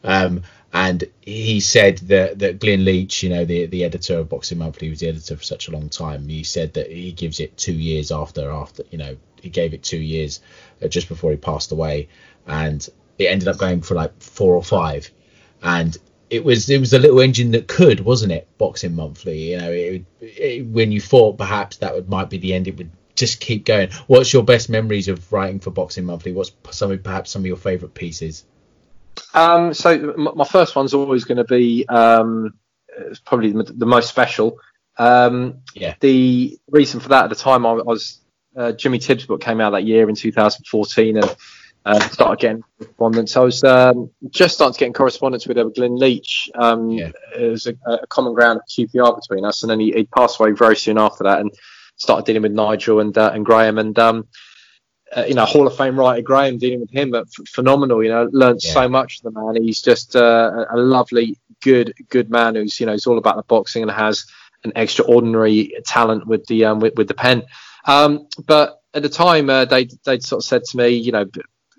Um, and he said that that Glyn Leach, you know, the the editor of Boxing Monthly, was the editor for such a long time. He said that he gives it two years after after you know he gave it two years uh, just before he passed away, and it ended up going for like four or five, and it was it was a little engine that could, wasn't it? Boxing Monthly, you know, it, it, when you thought perhaps that would might be the end, it would just keep going. What's your best memories of writing for Boxing Monthly? What's some perhaps some of your favourite pieces? Um, so my first one's always going to be um, it's probably the most special. Um, yeah. The reason for that at the time, I, was uh, Jimmy Tibbs' book came out that year in 2014, and uh, started getting correspondence. I was um, just starting to get in correspondence with uh, Glyn Leach. Um, yeah. It was a, a, common ground of QPR between us, and then he, he, passed away very soon after that, and started dealing with Nigel and uh, and Graham, and um, uh, you know, Hall of Fame writer Graham dealing with him, but f- phenomenal. You know, learned yeah. so much from the man. He's just uh, a lovely, good, good man who's you know, he's all about the boxing and has an extraordinary talent with the um, with, with the pen. Um, but at the time, uh, they they sort of said to me, you know,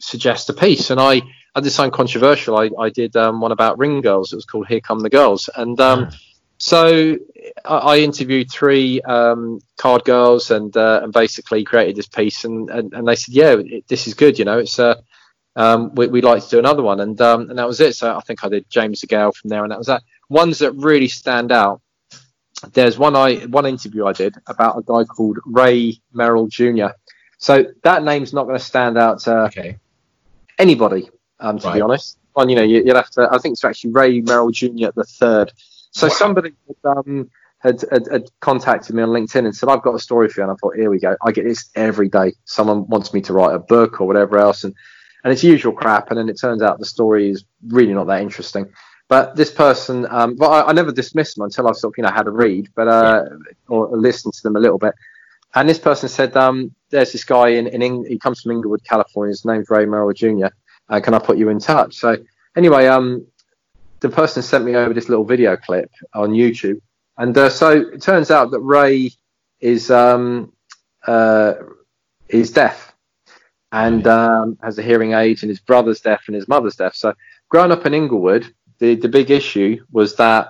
suggest a piece, and I I did something controversial. I I did um, one about ring girls. It was called Here Come the Girls, and um, mm. so I, I, interviewed three um, card girls and uh, and basically created this piece, and, and, and they said, yeah, it, this is good. You know, it's uh, um, we, would like to do another one, and um, and that was it. So I think I did James DeGale from there, and that was that. Ones that really stand out. There's one I one interview I did about a guy called Ray Merrill Jr. So that name's not going to stand out to okay. Anybody, um, to right. be honest. One, you know, you, would have to. I think it's actually Ray Merrill Jr. the third. So wow. somebody um, had, had, had, contacted me on LinkedIn and said, I've got a story for you. And I thought, here we go. I get this every day. Someone wants me to write a book or whatever else. And, and it's usual crap. And then it turns out the story is really not that interesting. But this person, um, but I, I, never dismissed them until I sort of, you know, had a read, but uh, yeah. or listened to them a little bit. And this person said, um, "There's this guy in, in Eng- he comes from Inglewood, California. His name's Ray Merrill Jr. Uh, can I put you in touch?" So anyway, um, the person sent me over this little video clip on YouTube, and uh, so it turns out that Ray is um, uh, is deaf and um, has a hearing aid, and his brother's deaf and his mother's deaf. So growing up in Inglewood, the the big issue was that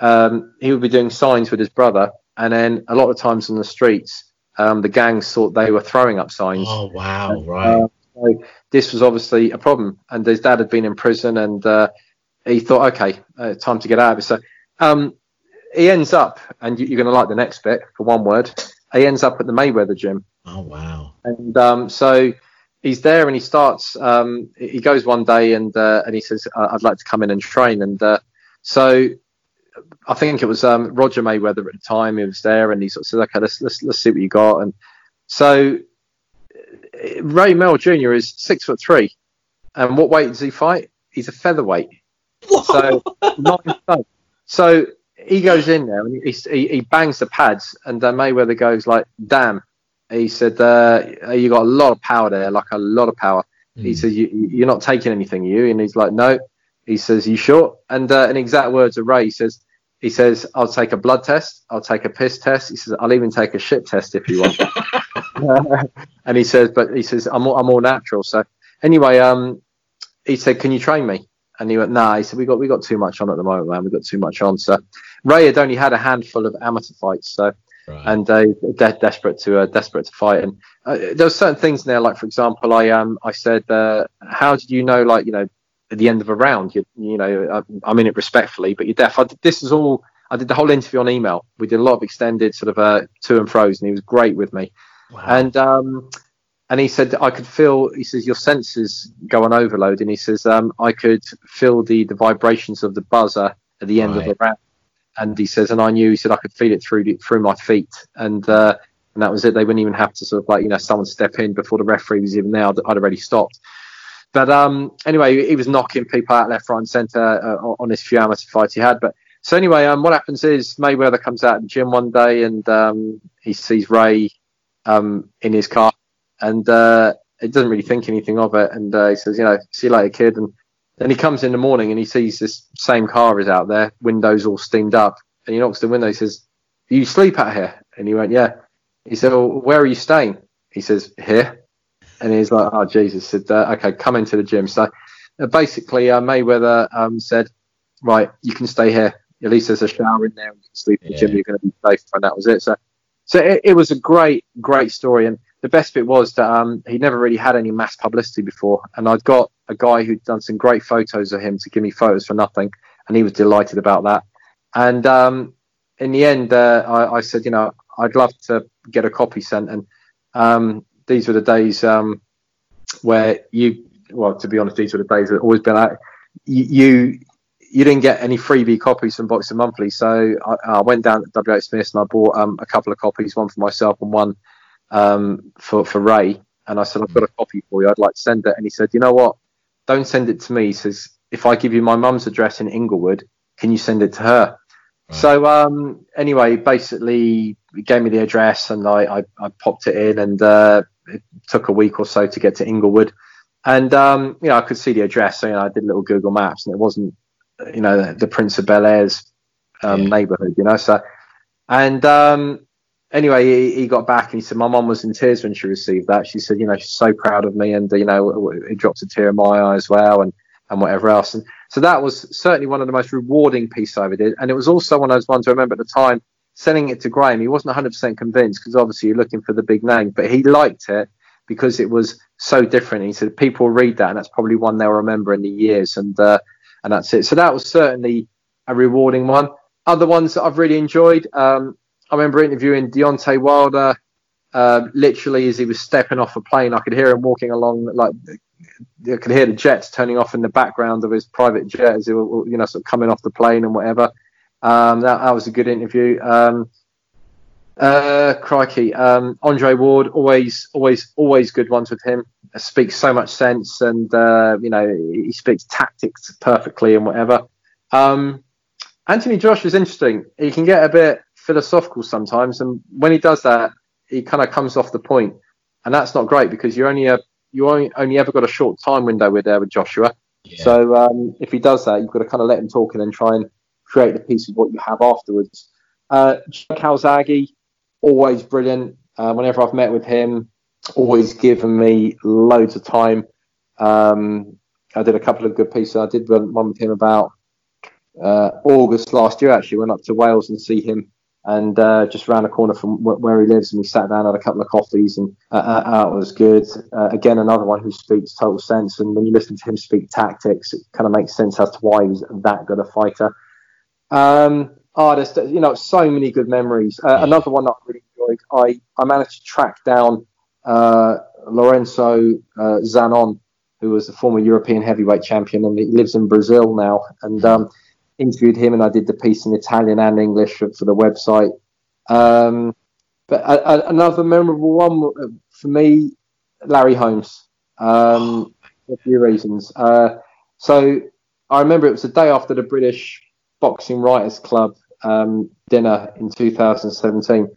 um, he would be doing signs with his brother, and then a lot of times on the streets, um, the gangs thought they were throwing up signs. Oh wow! Right. Uh, so this was obviously a problem, and his dad had been in prison, and uh, he thought, okay, uh, time to get out of it. So um, he ends up, and you, are going to like the next bit for one word. He ends up at the Mayweather gym. Oh wow! And um, so he's there, and he starts. Um, he goes one day, and uh, and he says, "I'd like to come in and train." And uh, so I think it was um, Roger Mayweather at the time. He was there, and he sort of said, "Okay, let's let's let's see what you got." And so Ray Mel Jr. is six foot three, and what weight does he fight? He's a featherweight. So nine stone. So he goes in there and he, he, he bangs the pads, and uh, Mayweather goes like, "Damn." He said, uh, "You got a lot of power there, like a lot of power." Mm. He hmm. says, you, "You're not taking anything, you." And he's like, "No." He says, "You sure?" And uh, in exact words of Ray, he says, he says, I'll take a blood test, I'll take a piss test. He says, I'll even take a shit test if you want. and he says, but he says, I'm all, I'm all natural. So anyway, um, he said, can you train me? And he went, nah. He said, we got we got too much on at the moment, man. We got too much on. So Ray had only had a handful of amateur fights, so Right. and uh, de- desperate to uh, desperate to fight. And uh, there were certain things in there, like for example, I um I said, uh, how did you know, like you know, at the end of a round, you you know, I, I mean it respectfully, but you're deaf. I did, this is all. I did the whole interview on email. We did a lot of extended sort of uh, to and fro's, and he was great with me. Wow. And um, and he said I could feel. He says your senses go on overload, and he says um, I could feel the the vibrations of the buzzer at the end Right. of the round. And he says, and I knew. He said I could feel it through through my feet, and uh, and that was it. They wouldn't even have to sort of like you know someone step in before the referee was even there. I'd, I'd already stopped. But um, anyway, he was knocking people out left, right, and centre uh, on his few amateur fights he had. But so anyway, um, what happens is Mayweather comes out of the gym one day and um, he sees Ray um, in his car, and uh, it doesn't really think anything of it. And uh, he says, you know, see you later, kid. And then he comes in the morning and he sees this same car is out there, windows all steamed up, and he knocks the window. He says, you sleep out here?" And he went, "Yeah." He said, well, "Where are you staying?" He says, "Here." And he's like, "Oh Jesus!" Said, uh, "Okay, come into the gym." So uh, basically, uh, Mayweather um, said, "Right, you can stay here. At least there's a shower in there, and you can sleep in the gym. You're going to be safe." And that was it. So, so it, it was a great, great story. And the best bit was that um, he never really had any mass publicity before, and I'd got a guy who'd done some great photos of him to give me photos for nothing, and he was delighted about that. And um, in the end, uh, I, I said, you know, I'd love to get a copy sent, and um, these were the days um, where you, well, to be honest, these were the days that always been out. You, you you didn't get any freebie copies from Boxing Monthly, so I, I went down to WH Smith and I bought um, a couple of copies, one for myself and one um, for for Ray. And I said, I've got a copy for you. I'd like to send it. And he said, you know what? Don't send it to me. He says, if I give you my mum's address in Inglewood, can you send it to her? Right. So um, anyway, basically, he gave me the address and I, I, I popped it in, and uh, it took a week or so to get to Inglewood. And um, you know, I could see the address, so you know, I did a little Google Maps, and it wasn't, you know, the, the Prince of Bel Air's um, Yeah. neighborhood, you know. So, and um, anyway, he, he got back and he said, my mum was in tears when she received that. She said, you know, she's so proud of me, and you know, it dropped a tear in my eye as well, and and whatever else. And so that was certainly one of the most rewarding pieces I ever did. And it was also one of those ones I remember at the time sending it to Graham. He wasn't 100% convinced because obviously you're looking for the big name, but he liked it because it was so different. He said people read that, and that's probably one they'll remember in the years. And uh, and that's it. So that was certainly a rewarding one. Other ones that I've really enjoyed. Um, I remember interviewing Deontay Wilder. Uh, literally, as he was stepping off a plane, I could hear him walking along. Like I could hear the jets turning off in the background of his private jet as he were, you know, sort of coming off the plane and whatever. Um, that, that was a good interview. Um, uh, crikey, um, Andre Ward, always, always, always good ones with him. Speaks so much sense, and uh, you know he speaks tactics perfectly and whatever. Um, Anthony Joshua's interesting. He can get a bit philosophical sometimes, and when he does that, he kind of comes off the point, and that's not great because you're only a you only, only ever got a short time window with there with Joshua. Yeah. So um, if he does that, you've got to kind of let him talk and then try and create the piece of what you have afterwards. Uh, Calzaghe, always brilliant. Uh, whenever I've met with him, always given me loads of time. Um, I did a couple of good pieces. I did one with him about uh, August last year. Actually, went up to Wales and see him, and uh, just round the corner from wh- where he lives, and we sat down had a couple of coffees, and uh, uh, was good. Uh, again, another one who speaks total sense, and when you listen to him speak tactics, it kind of makes sense as to why he's that good a fighter. Um, oh, there's you know so many good memories. Uh, Yeah. Another one that I really enjoyed. I I managed to track down uh, Lorenzo uh, Zanon, who was the former European heavyweight champion, and he lives in Brazil now. And um, interviewed him, and I did the piece in Italian and English for, for the website. Um, but a, a, another memorable one uh, for me, Larry Holmes, um, for a few reasons. Uh, so I remember it was the day after the British Boxing Writers Club um, dinner in 2017,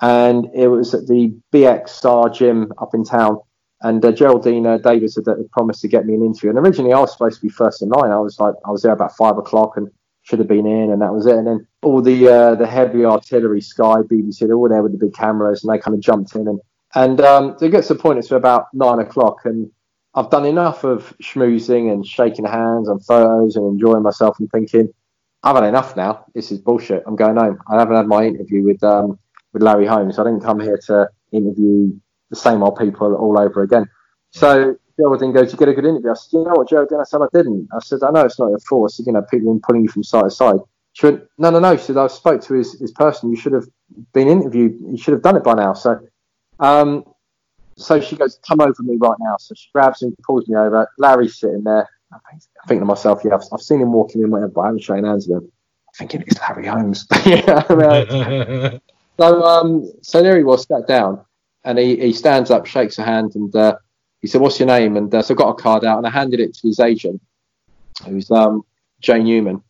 and it was at the BX Star Gym up in town. And uh, Geraldine uh, Davis had, had promised to get me an interview. And originally, I was supposed to be first in line. I was like, I was there about five o'clock, and should have been in, and that was it. And then all the uh, the heavy artillery, Sky, BBC, they're there with the big cameras, and they kind of jumped in, and and um, it gets to the point it's about nine o'clock, and I've done enough of schmoozing and shaking hands and photos and enjoying myself and thinking, I've had enough now. This is bullshit. I'm going home. I haven't had my interview with um, with Larry Holmes. I didn't come here to interview the same old people all over again. So Geraldine goes, "You get a good interview." I said, "You know what, Geraldine?" I said, "I didn't." I said, "I know it's not your fault." I said, "You know, people have been pulling you from side to side." She went, "No, no, no." She said, "I spoke to his, his person. You should have been interviewed. You should have done it by now." So, um, so she goes, "Come over me right now." So she grabs him, pulls me over. Larry's sitting there. I think, I think to myself, "Yeah, I've, I've seen him walking in, whatever, but I haven't shaken hands with him." I'm thinking it's Larry Holmes. yeah, mean, so, um, so there he was, sat down, and he, he stands up, shakes a hand, and uh, he said, "What's your name?" And uh, so I got a card out, and I handed it to his agent, who's um, Jay Newman,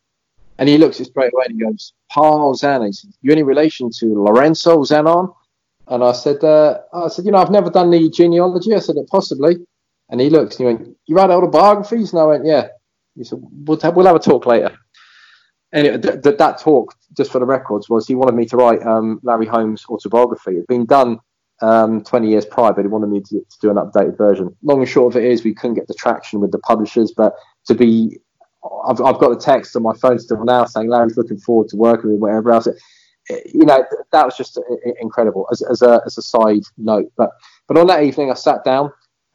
and he looks it straight away and he goes, "Paul Zanon." "You any relation to Lorenzo Zanon?" And I said, uh, "I said, you know, I've never done the genealogy." I said, "Possibly." And he looks and he went, "You write autobiographies?" And I went, "Yeah." He said, "We'll, we'll have a talk later." And th- th- that talk, just for the records, was he wanted me to write um, Larry Holmes' autobiography. It'd been done um, 20 years prior, but he wanted me to, to, do an updated version. Long and short of it is, we couldn't get the traction with the publishers, but to be, I've, I've got the text on my phone still now saying Larry's looking forward to working with whatever else. It, you know, that was just incredible as, as, a, as a side note. But, but on that evening, I sat down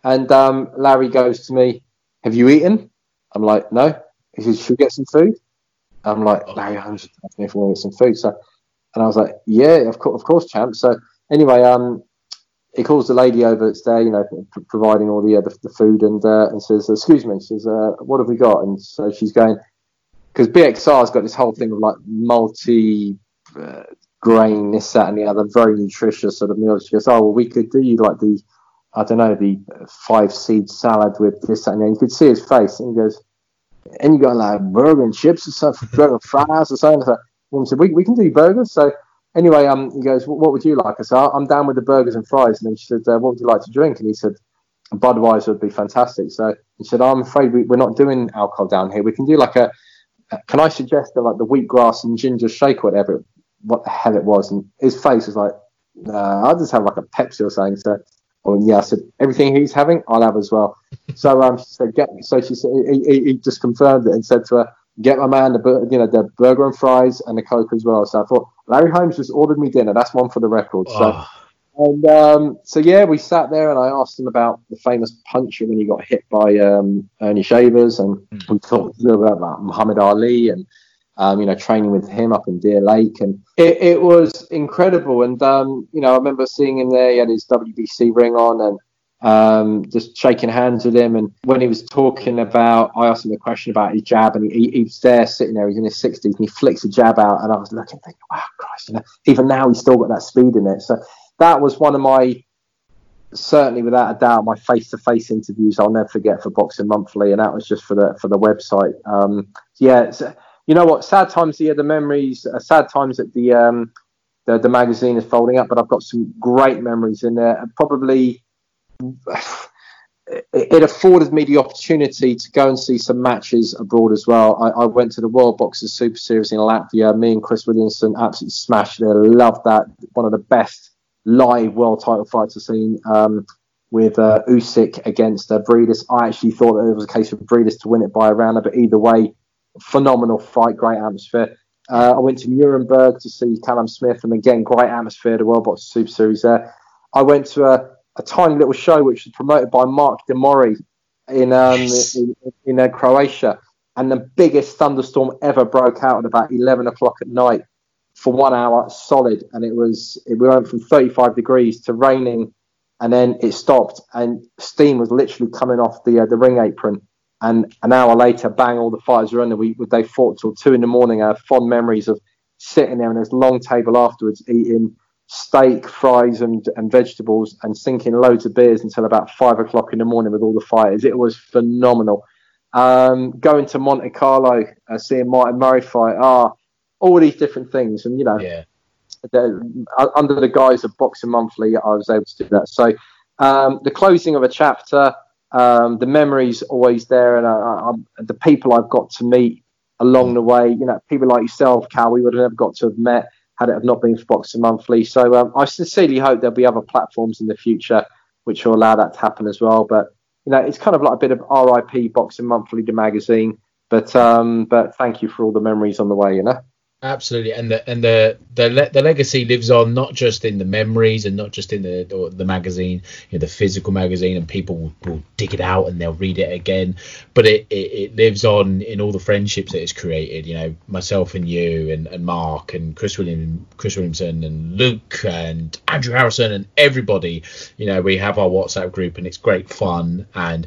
and um, Larry goes to me, Have you eaten? I'm like, No. He says, Should we get some food? I'm like. Larry Holmes asked me if we want some food. So, and I was like, yeah, of course, of course, champ. So anyway, um, he calls the lady over that's there, you know, p- providing all the, uh, the, the food, and uh, and says, "Excuse me," says, uh, "What have we got?" And so she's going because BXR's got this whole thing of like multi uh, grain, this, that, and the other, very nutritious sort of meals. She goes, "Oh, well, we could do you like the, I don't know, the five seed salad with this, and the You could see his face, and he goes, "And you got like burger and chips or something, burger fries or something." So, woman said, "We we can do burgers." So anyway, um, he goes, "What would you like?" I said, "I'm down with the burgers and fries." And then she said, uh, "What would you like to drink?" And he said, "Budweiser would be fantastic." So he said, "I'm afraid we, are not doing alcohol down here. We can do like a. Can I suggest that like the wheatgrass and ginger shake, or whatever, what the hell it was?" And his face was like, "Nah, I'll just have like a Pepsi or something." So. Oh yeah, I said everything he's having, I'll have as well. So um, she said, get. So she said he, he just confirmed it and said to her, get my man the you know the burger and fries and the coke as well. So I thought Larry Holmes just ordered me dinner. That's one for the record. So. Oh. And um, so yeah, we sat there and I asked him about the famous puncher when he got hit by um, Ernie Shavers, and mm. we talked a little bit about Muhammad Ali and um, you know training with him up in Deer Lake, and it, it was incredible. And um, you know, I remember seeing him there. He had his WBC ring on, and um, just shaking hands with him. And when he was talking about, I asked him a question about his jab, and he, he was there sitting there. He's in his sixties, and he flicks a jab out, and I was looking, thinking, "Wow, Christ!" You know, even now he's still got that speed in it. So that was one of my, certainly without a doubt, my face-to-face interviews. I'll never forget for Boxing Monthly, and that was just for the for the website. Um, yeah, you know what? Sad times here. The memories, uh, sad times at the um, the, the magazine is folding up, but I've got some great memories in there. And probably it afforded me the opportunity to go and see some matches abroad as well. I, I, went to the World Boxers Super Series in Latvia. Me and Chris Williamson absolutely smashed it. Loved that. One of the best live world title fights I've seen um, with uh, Usyk against uh, Briedis. I actually thought that it was a case for Briedis to win it by a round, but either way, phenomenal fight, great atmosphere. Uh, I went to Nuremberg to see Callum Smith, and again, great atmosphere. The World Boxers Super Series there. I went to a a tiny little show which was promoted by Mark De Mori in um, yes. in, in uh, Croatia, and the biggest thunderstorm ever broke out at about eleven o'clock at night for one hour solid, and it was it, we went from thirty five degrees to raining, and then it stopped, and steam was literally coming off the uh, the ring apron. And an hour later, bang! All the fires were under. We they fought till two in the morning. I have fond memories of sitting there on this long table afterwards, eating steak, fries, and, and vegetables, and sinking loads of beers until about five o'clock in the morning with all the fighters. It was phenomenal. Um, going to Monte Carlo, uh, seeing Martin Murray fight, ah, all these different things, and you know, yeah. uh, under the guise of Boxing Monthly, I was able to do that. So, um, the closing of a chapter, um, the memories always there, and I, I, the people I've got to meet along the way. You know, people like yourself, Cal, we would have never got to have met had it have not been for Boxing Monthly. So um, I sincerely hope there'll be other platforms in the future which will allow that to happen as well. But you know, it's kind of like a bit of RIP Boxing Monthly, the magazine. But um, but thank you for all the memories on the way. You know. Absolutely, and the and the the le- the legacy lives on not just in the memories and not just in the the magazine, you know, the physical magazine, and people will, will, dig it out and they'll read it again. But it, it, it, lives on in all the friendships that it's created. You know, myself and you and, and Mark and Chris William Chris Williamson and Luke and Andrew Harrison and everybody. You know, we have our WhatsApp group and it's great fun and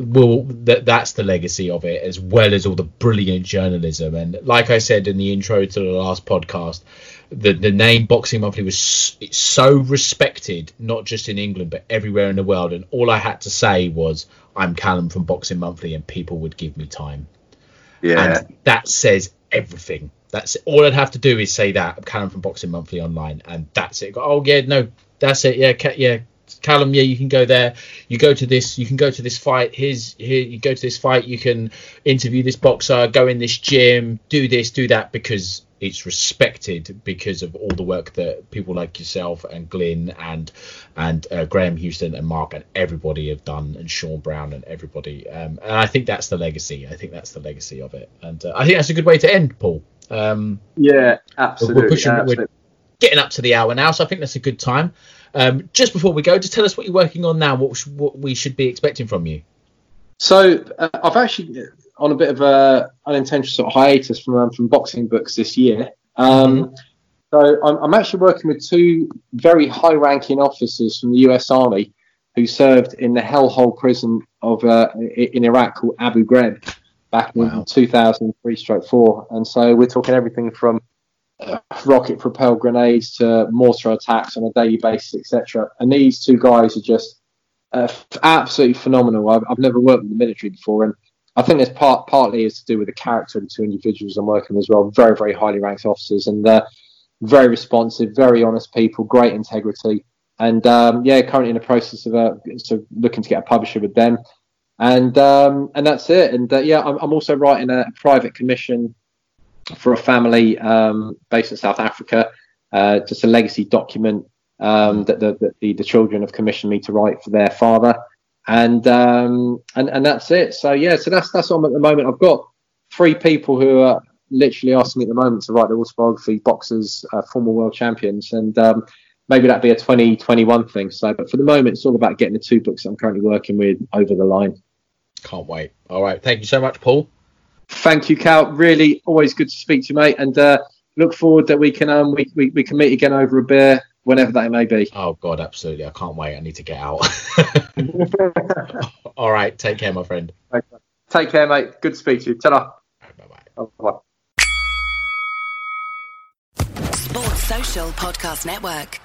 will that that's the legacy of it as well as all the brilliant journalism. And like i said in the intro to the last podcast the the name boxing monthly was it's so respected not just in england but everywhere in the world. And all i had to say was i'm callum from boxing monthly and people would give me time. Yeah. And that says everything. That's all i'd have to do is say that i'm callum from boxing monthly online and that's it. Oh yeah no that's it. Yeah yeah Callum, yeah, you can go there. You go to this. You can go to this fight. Here's here. You go to this fight. You can interview this boxer. Go in this gym. Do this. Do that because it's respected because of all the work that people like yourself and Glyn and and uh, Graham Houston and Mark and everybody have done and Sean Brown and everybody. Um, and I think that's the legacy. I think that's the legacy of it. And uh, I think that's a good way to end, Paul. Um, yeah, absolutely. We're, pushing, absolutely. we're getting up to the hour now, so I think that's a good time. Um, just before we go, just tell us what you're working on now. What, what we should be expecting from you. So uh, I've actually on a bit of a unintentional sort of hiatus from um, from boxing books this year. Um, mm-hmm. So I'm, I'm, actually working with two very high-ranking officers from the U.S. Army who served in the hellhole prison of uh, in Iraq called Abu Ghraib back in wow. 2003 stroke 4 and so we're talking everything from rocket propelled grenades to mortar attacks on a daily basis, etc. And these two guys are just uh, absolutely phenomenal. I've, I've, never worked with the military before, and I think there's part partly is to do with the character of the two individuals I'm working with as well. Very, very highly ranked officers, and uh, very responsive, very honest people, great integrity. And um, yeah, currently in the process of uh, so looking to get a publisher with them, and um, and that's it. And uh, yeah, I'm, I'm also writing a private commission for a family um, based in South Africa. Uh, just a legacy document um, that, the, that the, the, children have commissioned me to write for their father, and um, and and that's it. So yeah, so that's that's what I'm at the moment. I've got three people who are literally asking me at the moment to write the autobiography, boxers, uh, former world champions, and um, maybe that'd be a 2021 thing. So, but for the moment, it's all about getting the two books I'm currently working with over the line. Can't wait. All right, thank you so much, Paul. Thank you, Cal. Really, always good to speak to you, mate. And uh, look forward that we can um we, we, we can meet again over a beer whenever that may be. Oh God, absolutely! I can't wait. I need to get out. All right, take care, my friend. Take care, mate. Good to speak to you. Ta-da. Bye bye. Sports Social Podcast Network.